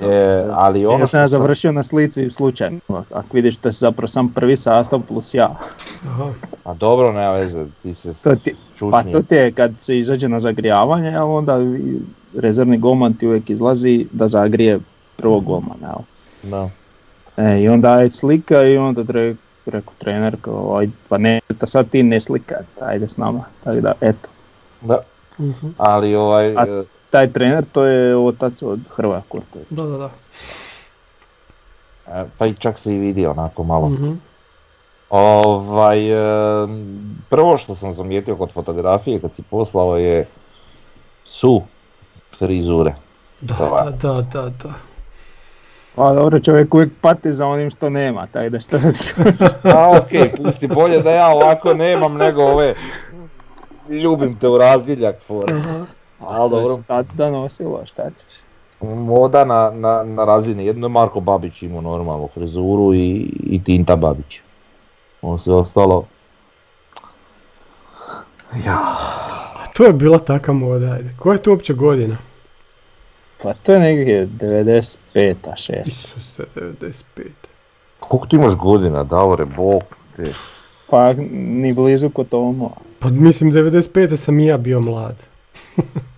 E, ali ono Ja sam ja završio na slici slučajno, ako vidiš to je zapravo sam prvi sastav plus ja. Aha. A dobro, nema veze, ti se To ti, pa to ti je kad se izađe na zagrijavanje, a onda rezervni golman ti uvijek izlazi da zagrije prvog golmana. jel. Da. E, I onda je slika i onda re, rekao trener kao, aj, pa ne, da sad ti ne slikat, ajde s nama. Tako da, eto. Da. Mhm. Ali ovaj, A- e, Taj trener to je otac od Hrvoja Kurtovića. Da, da, da. e, pa i čak se i vidio onako malo. Mhm. Ovaj, e, prvo što sam zamijetio kod fotografije kad si poslao je su frizure. Da, Hvala. da, da, da, da. A dobro, čovjek uvijek pati za onim što nema, tako da kažem. (laughs) A okej, pusti bolje da ja ovako nemam nego ove ljubim te u razdjeljak for. Ali dobro, Šta da nosilo, šta ćeš? moda na, na, na razini. Jedno je Marko Babić imao normalnu frizuru i, i Tinta Babić. Ovo sve ostalo... Ja, A to je bila taka moda, ajde. Koja je to uopće godina? Pa to je negdje 95 a 6. Isuse, 95. koliko ti imaš godina, Davore, bog te. Pa ni blizu kod Tomo. Pa mislim 95. sam i ja bio mlad. (laughs)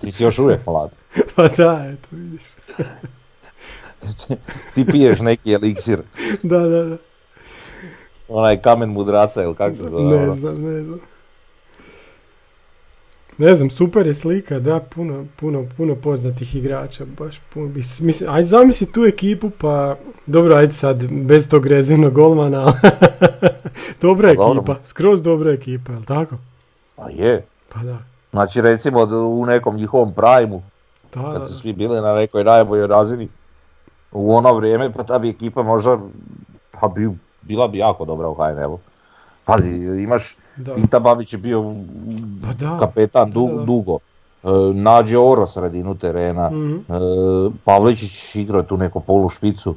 Ti si još uvijek mlad. (laughs) Pa da, eto vidiš. (laughs) Ti piješ neki eliksir, Da, da, da. onaj kamen mudraca ili kako se zove. Ne ono. znam, ne znam. Ne znam, super je slika, da, puno, puno, puno poznatih igrača, baš puno. Mis- Mislim, ajde zamisli tu ekipu, pa, dobro, ajde sad, bez tog rezervnog golmana, ali (laughs) dobra Pa dobro. ekipa, skroz dobra ekipa, jel tako? Pa je. Pa da, Znači recimo u nekom njihovom primu, da, kad su svi bili na nekoj najboljoj razini, u ono vrijeme pa ta bi ekipa možda pa bi, bila bi jako dobra u HNL-u. Pazi, imaš, da. Babić je bio Pa da. kapetan Da, da. dugo. E, Nađe Oro sredinu terena, Mhm. e, Pavličić igrao je tu neku polu špicu.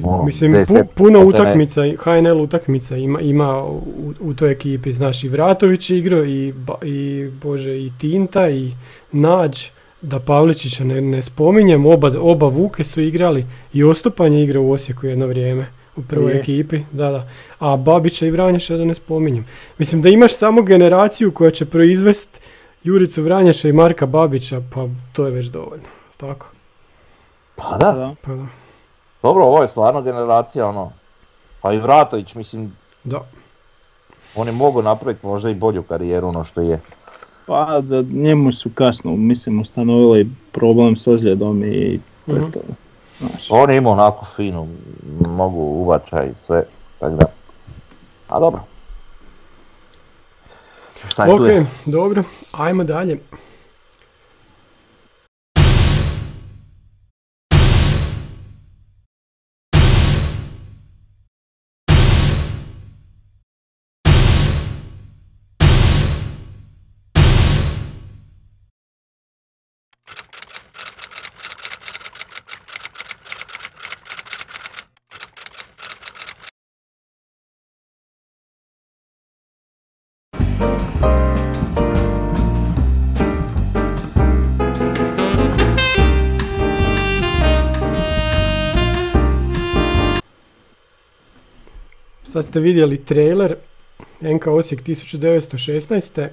Ono, Mislim, deset pu- puno utakmica, HNL utakmica ima, ima u, u toj ekipi, znaš, i Vratović je igrao, i, Ba- i, bože, i Tinta, i Nađ, da Pavličića ne, ne spominjem, oba, oba Vuke su igrali, i Ostopan je igrao u Osijeku jedno vrijeme, u prvoj Je. ekipi, da, da. A Babića i Vranješa da ne spominjem. Mislim da imaš samo generaciju koja će proizvest Juricu Vranješa i Marka Babića, pa to je već dovoljno, tako? Pa da, Da. Pa da. Dobro, ovo je stvarno generacija ono. Pa i Vratović, mislim, da. on je mogao napraviti možda i bolju karijeru ono što je. Pa da njemu su kasno, mislim, ustanovili problem s ozljedom i to Mhm. je to. Znaš. On je imao onako finu nogu, uvačaj i sve, tako da. A dobro. Šta je Ok, tu je? dobro, ajmo dalje. Ste vidjeli trailer NK Osijek 1916.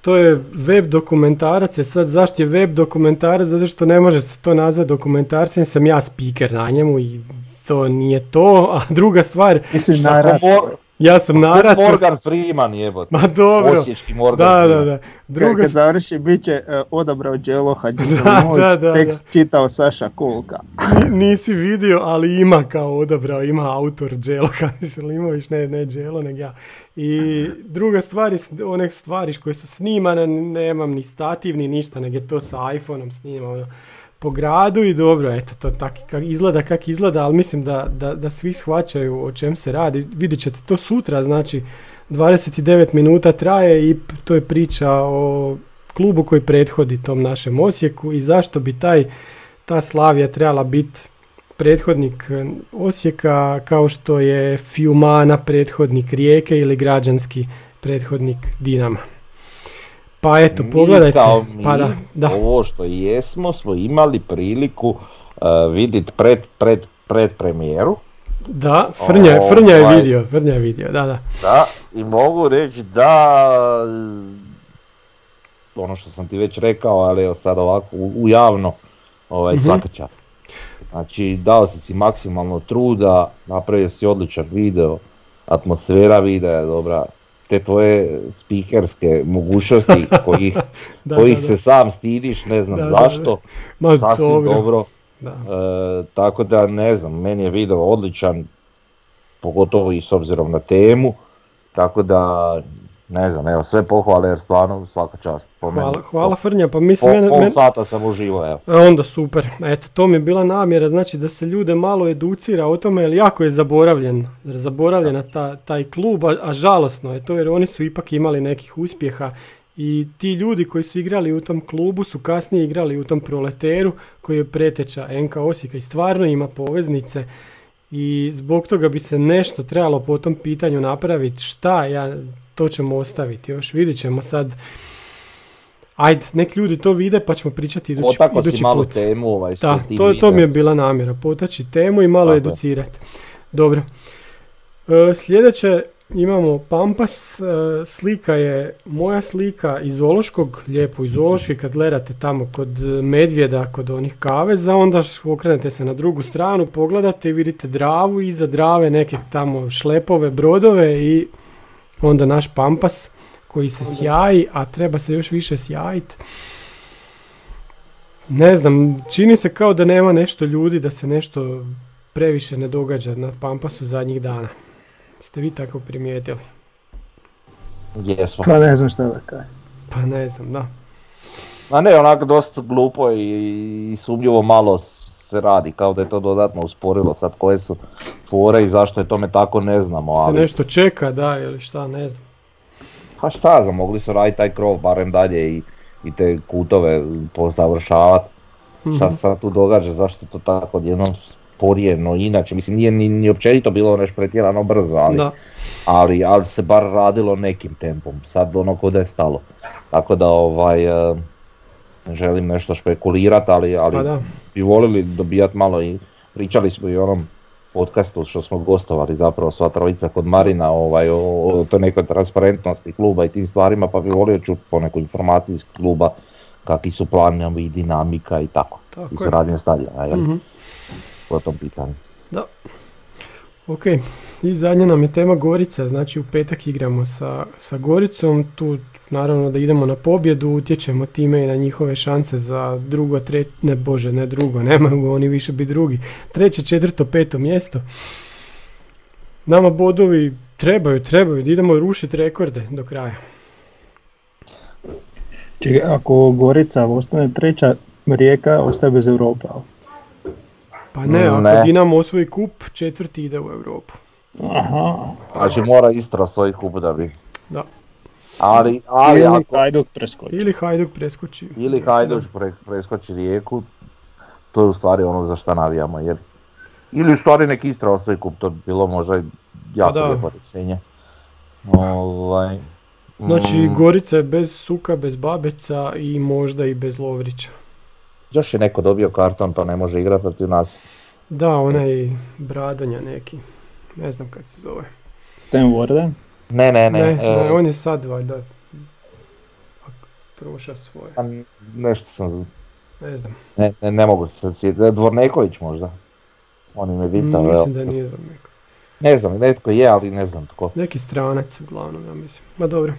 To je web dokumentarac, je sad zašto je web dokumentarac, zato što ne može se to nazvati dokumentarcem, sam ja speaker na njemu i to nije to, a druga stvar, Mislim. Mor- ja sam ko narator, Morgan Freeman jebote. ma dobro, Osječki Morgan da, da, Freeman. da, druga kad završi, bit će uh, odabrao Đelo (laughs) Da, da, da, tekst čitao Saša Kulka. Ni- Nisi vidio, ali ima kao odabrao, ima autor Đelo (laughs) Limović, ne, ne Đelo, nego ja. I druga stvar je, one stvari koje su snimane, nemam ni stativ, ni ništa, nego je to sa iPhoneom snimam ono, po gradu i dobro, eto, to tak, kak, izgleda kak izgleda, ali mislim da, da, da svi shvaćaju o čem se radi. Vidjet ćete to sutra, znači 29 minuta traje i to je priča o klubu koji prethodi tom našem Osijeku i zašto bi taj ta Slavija trebala biti prethodnik e, Osijeka kao što je Fiumana prethodnik Rijeke ili građanski prethodnik Dinama. Pa eto, Mi pogledajte. kao mi, pa da, da. ovo što jesmo, smo imali priliku uh, vidjeti pred, pred, pred premijeru. Da, Frnja, Frnja je Ovaj. vidio, Frnja je vidio, da, da. Da, i mogu reći da ono što sam ti već rekao, ali evo sad ovako u, u javno, ovaj, Mhm. svaka čast. Znači, dao si si maksimalno truda, napravio si odličan video, atmosfera videa je dobra, te tvoje spikerske mogućnosti (laughs) kojih, Da, kojih da, se da. sam stidiš, ne znam Da, da, zašto, Ma, sasvim dobro. Da. E, tako da ne znam, meni je video odličan, pogotovo i s obzirom na temu, tako da ne znam, evo sve pohvale jer stvarno svaka čast. Po Hvala, meni. hvala Frnja, pa Po, mislim, mene, pol men- sata sam uživao, evo. E, Onda super, eto to mi je bila namjera, znači da se ljude malo educira o tome, jer jako je zaboravljen, jer zaboravljena ta, taj klub, a, a žalosno je to jer oni su ipak imali nekih uspjeha i ti ljudi koji su igrali u tom klubu su kasnije igrali u tom proleteru koji je preteča NK Osijeka i stvarno ima poveznice i zbog toga bi se nešto trebalo po tom pitanju napraviti, šta ja, to ćemo ostaviti još, vidjet ćemo sad. Ajde, nek ljudi to vide pa ćemo pričati idući, Potako si idući malo put. temu ovaj, Da, to, to mi je bila namjera, potaći temu i malo Tako educirati. Dobro. E, sljedeće imamo Pampas, e, slika je moja slika iz Zološkog, lijepo iz Zološke, kad gledate tamo kod medvjeda, kod onih kaveza, onda okrenete se na drugu stranu, pogledate i vidite Dravu, i iza Drave neke tamo šlepove, brodove i onda naš Pampas koji se sjaji, a treba se još više sjajiti. Ne znam, čini se kao da nema nešto ljudi, da se nešto previše ne događa na Pampasu zadnjih dana. Ste vi tako primijetili? Jesmo. Pa ne znam šta da kažem. Pa ne znam, da. A ne, onako dosta glupo i, i sumnjivo malo se radi, kao da je to dodatno usporilo sad koje su fore i zašto je tome tako ne znamo, Se ali nešto čeka, da, ili šta, ne znam. pa šta znam, mogli su raditi taj krov barem dalje i, i te kutove pozavršavati. Šta Mhm. se sad tu događa, zašto to tako odjednom sporije, no inače, mislim nije ni, ni općenito bilo nešto pretjerano brzo, ali, Da, ali, ali se bar radilo nekim tempom, sad ono ko da je stalo. Tako da ovaj, e, ne želim nešto špekulirati, ali, ali pa da. bi volili dobijati malo i pričali smo i o onom podcastu što smo gostovali zapravo sva trojica kod Marina ovaj, o, o toj nekoj transparentnosti kluba i tim stvarima pa bi volio čuti poneku informaciju iz kluba kakvi su planovi, dinamika i tako. Tako I je. suradnje stadiona, jel? Mhm. Po tom pitanju. Da. Ok, i zadnja nam je tema Gorica, znači u petak igramo sa, sa Goricom, tu naravno da idemo na pobjedu, utječemo time i na njihove šanse za drugo, treće, ne bože, ne drugo, (laughs) nemaju oni više biti drugi, treće, četvrto, peto mjesto. Nama bodovi trebaju, trebaju, da idemo rušiti rekorde do kraja. Čekaj, ako Gorica ostane treća, Rijeka ostaje bez Europa. Pa ne, ako Ne. Dinamo osvoji kup, četvrti ide u Europu. Aha. Znači mora Istra svoj kup da bi. Da. Ali, ali Ili ako, Hajduk preskoči. Ili Hajduk preskoči. ili Hajduš pre, preskoči rijeku, to je u stvari ono za šta navijamo. Jer, ili u stvari nek Istra osvoji kup, to bi bilo možda jako Pa lijepo rješenje. Ovaj, Znači mm, Gorica je bez Suka, bez Babeca i možda i bez Lovrića. još je neko dobio karton, to ne može igrati protiv nas. Da, onaj Bradonja neki. Ne znam kako se zove. Ten Warden. Ne, ne, ne. Ne, e, ne, on je sad valjda prošao svoje. pa nešto sam, Ne znam. ne, ne, ne mogu se sjetiti. Dvorneković možda. On im je bitao, evo. Mislim da nije neko. Ne znam, netko je, ali ne znam tko. Neki stranac uglavnom, ja mislim. Ma dobro.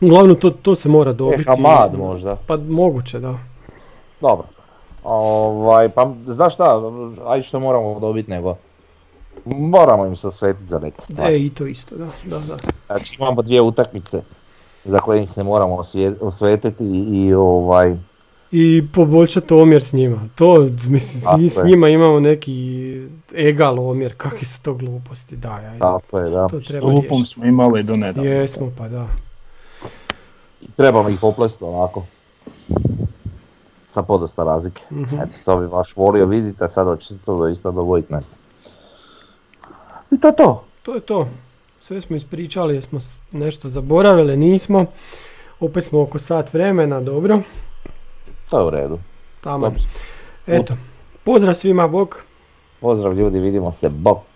Uglavnom to, to se mora E, dobiti. Hamad možda. Pa moguće, da. Dobro. Ovaj, pa znaš šta, aj što moramo dobiti nego moramo im se osvetiti za neke stvari. E, i to isto, da, da, da. Znači imamo dvije utakmice za koje se moramo osvije- osvetiti i, i ovaj, I poboljšati omjer s njima. To, mislim, Tako s je. njima imamo neki egal omjer. Kakve su to gluposti, daj, aj. tako je, da. To treba Lupom riješiti. smo imali do nedavno. Jesmo, pa da. I trebamo ih poplesti onako. Sa podosta razlike. Mhm. Eto, to bi baš volio vidjeti, a sad se to doista dogoditi, ne. I to je to. To je to. Sve smo ispričali, jesmo nešto zaboravili, nismo. Opet smo oko sat vremena, dobro. To je u redu. Tamo. Eto. Pozdrav svima, bok. Pozdrav ljudi, vidimo se, bok.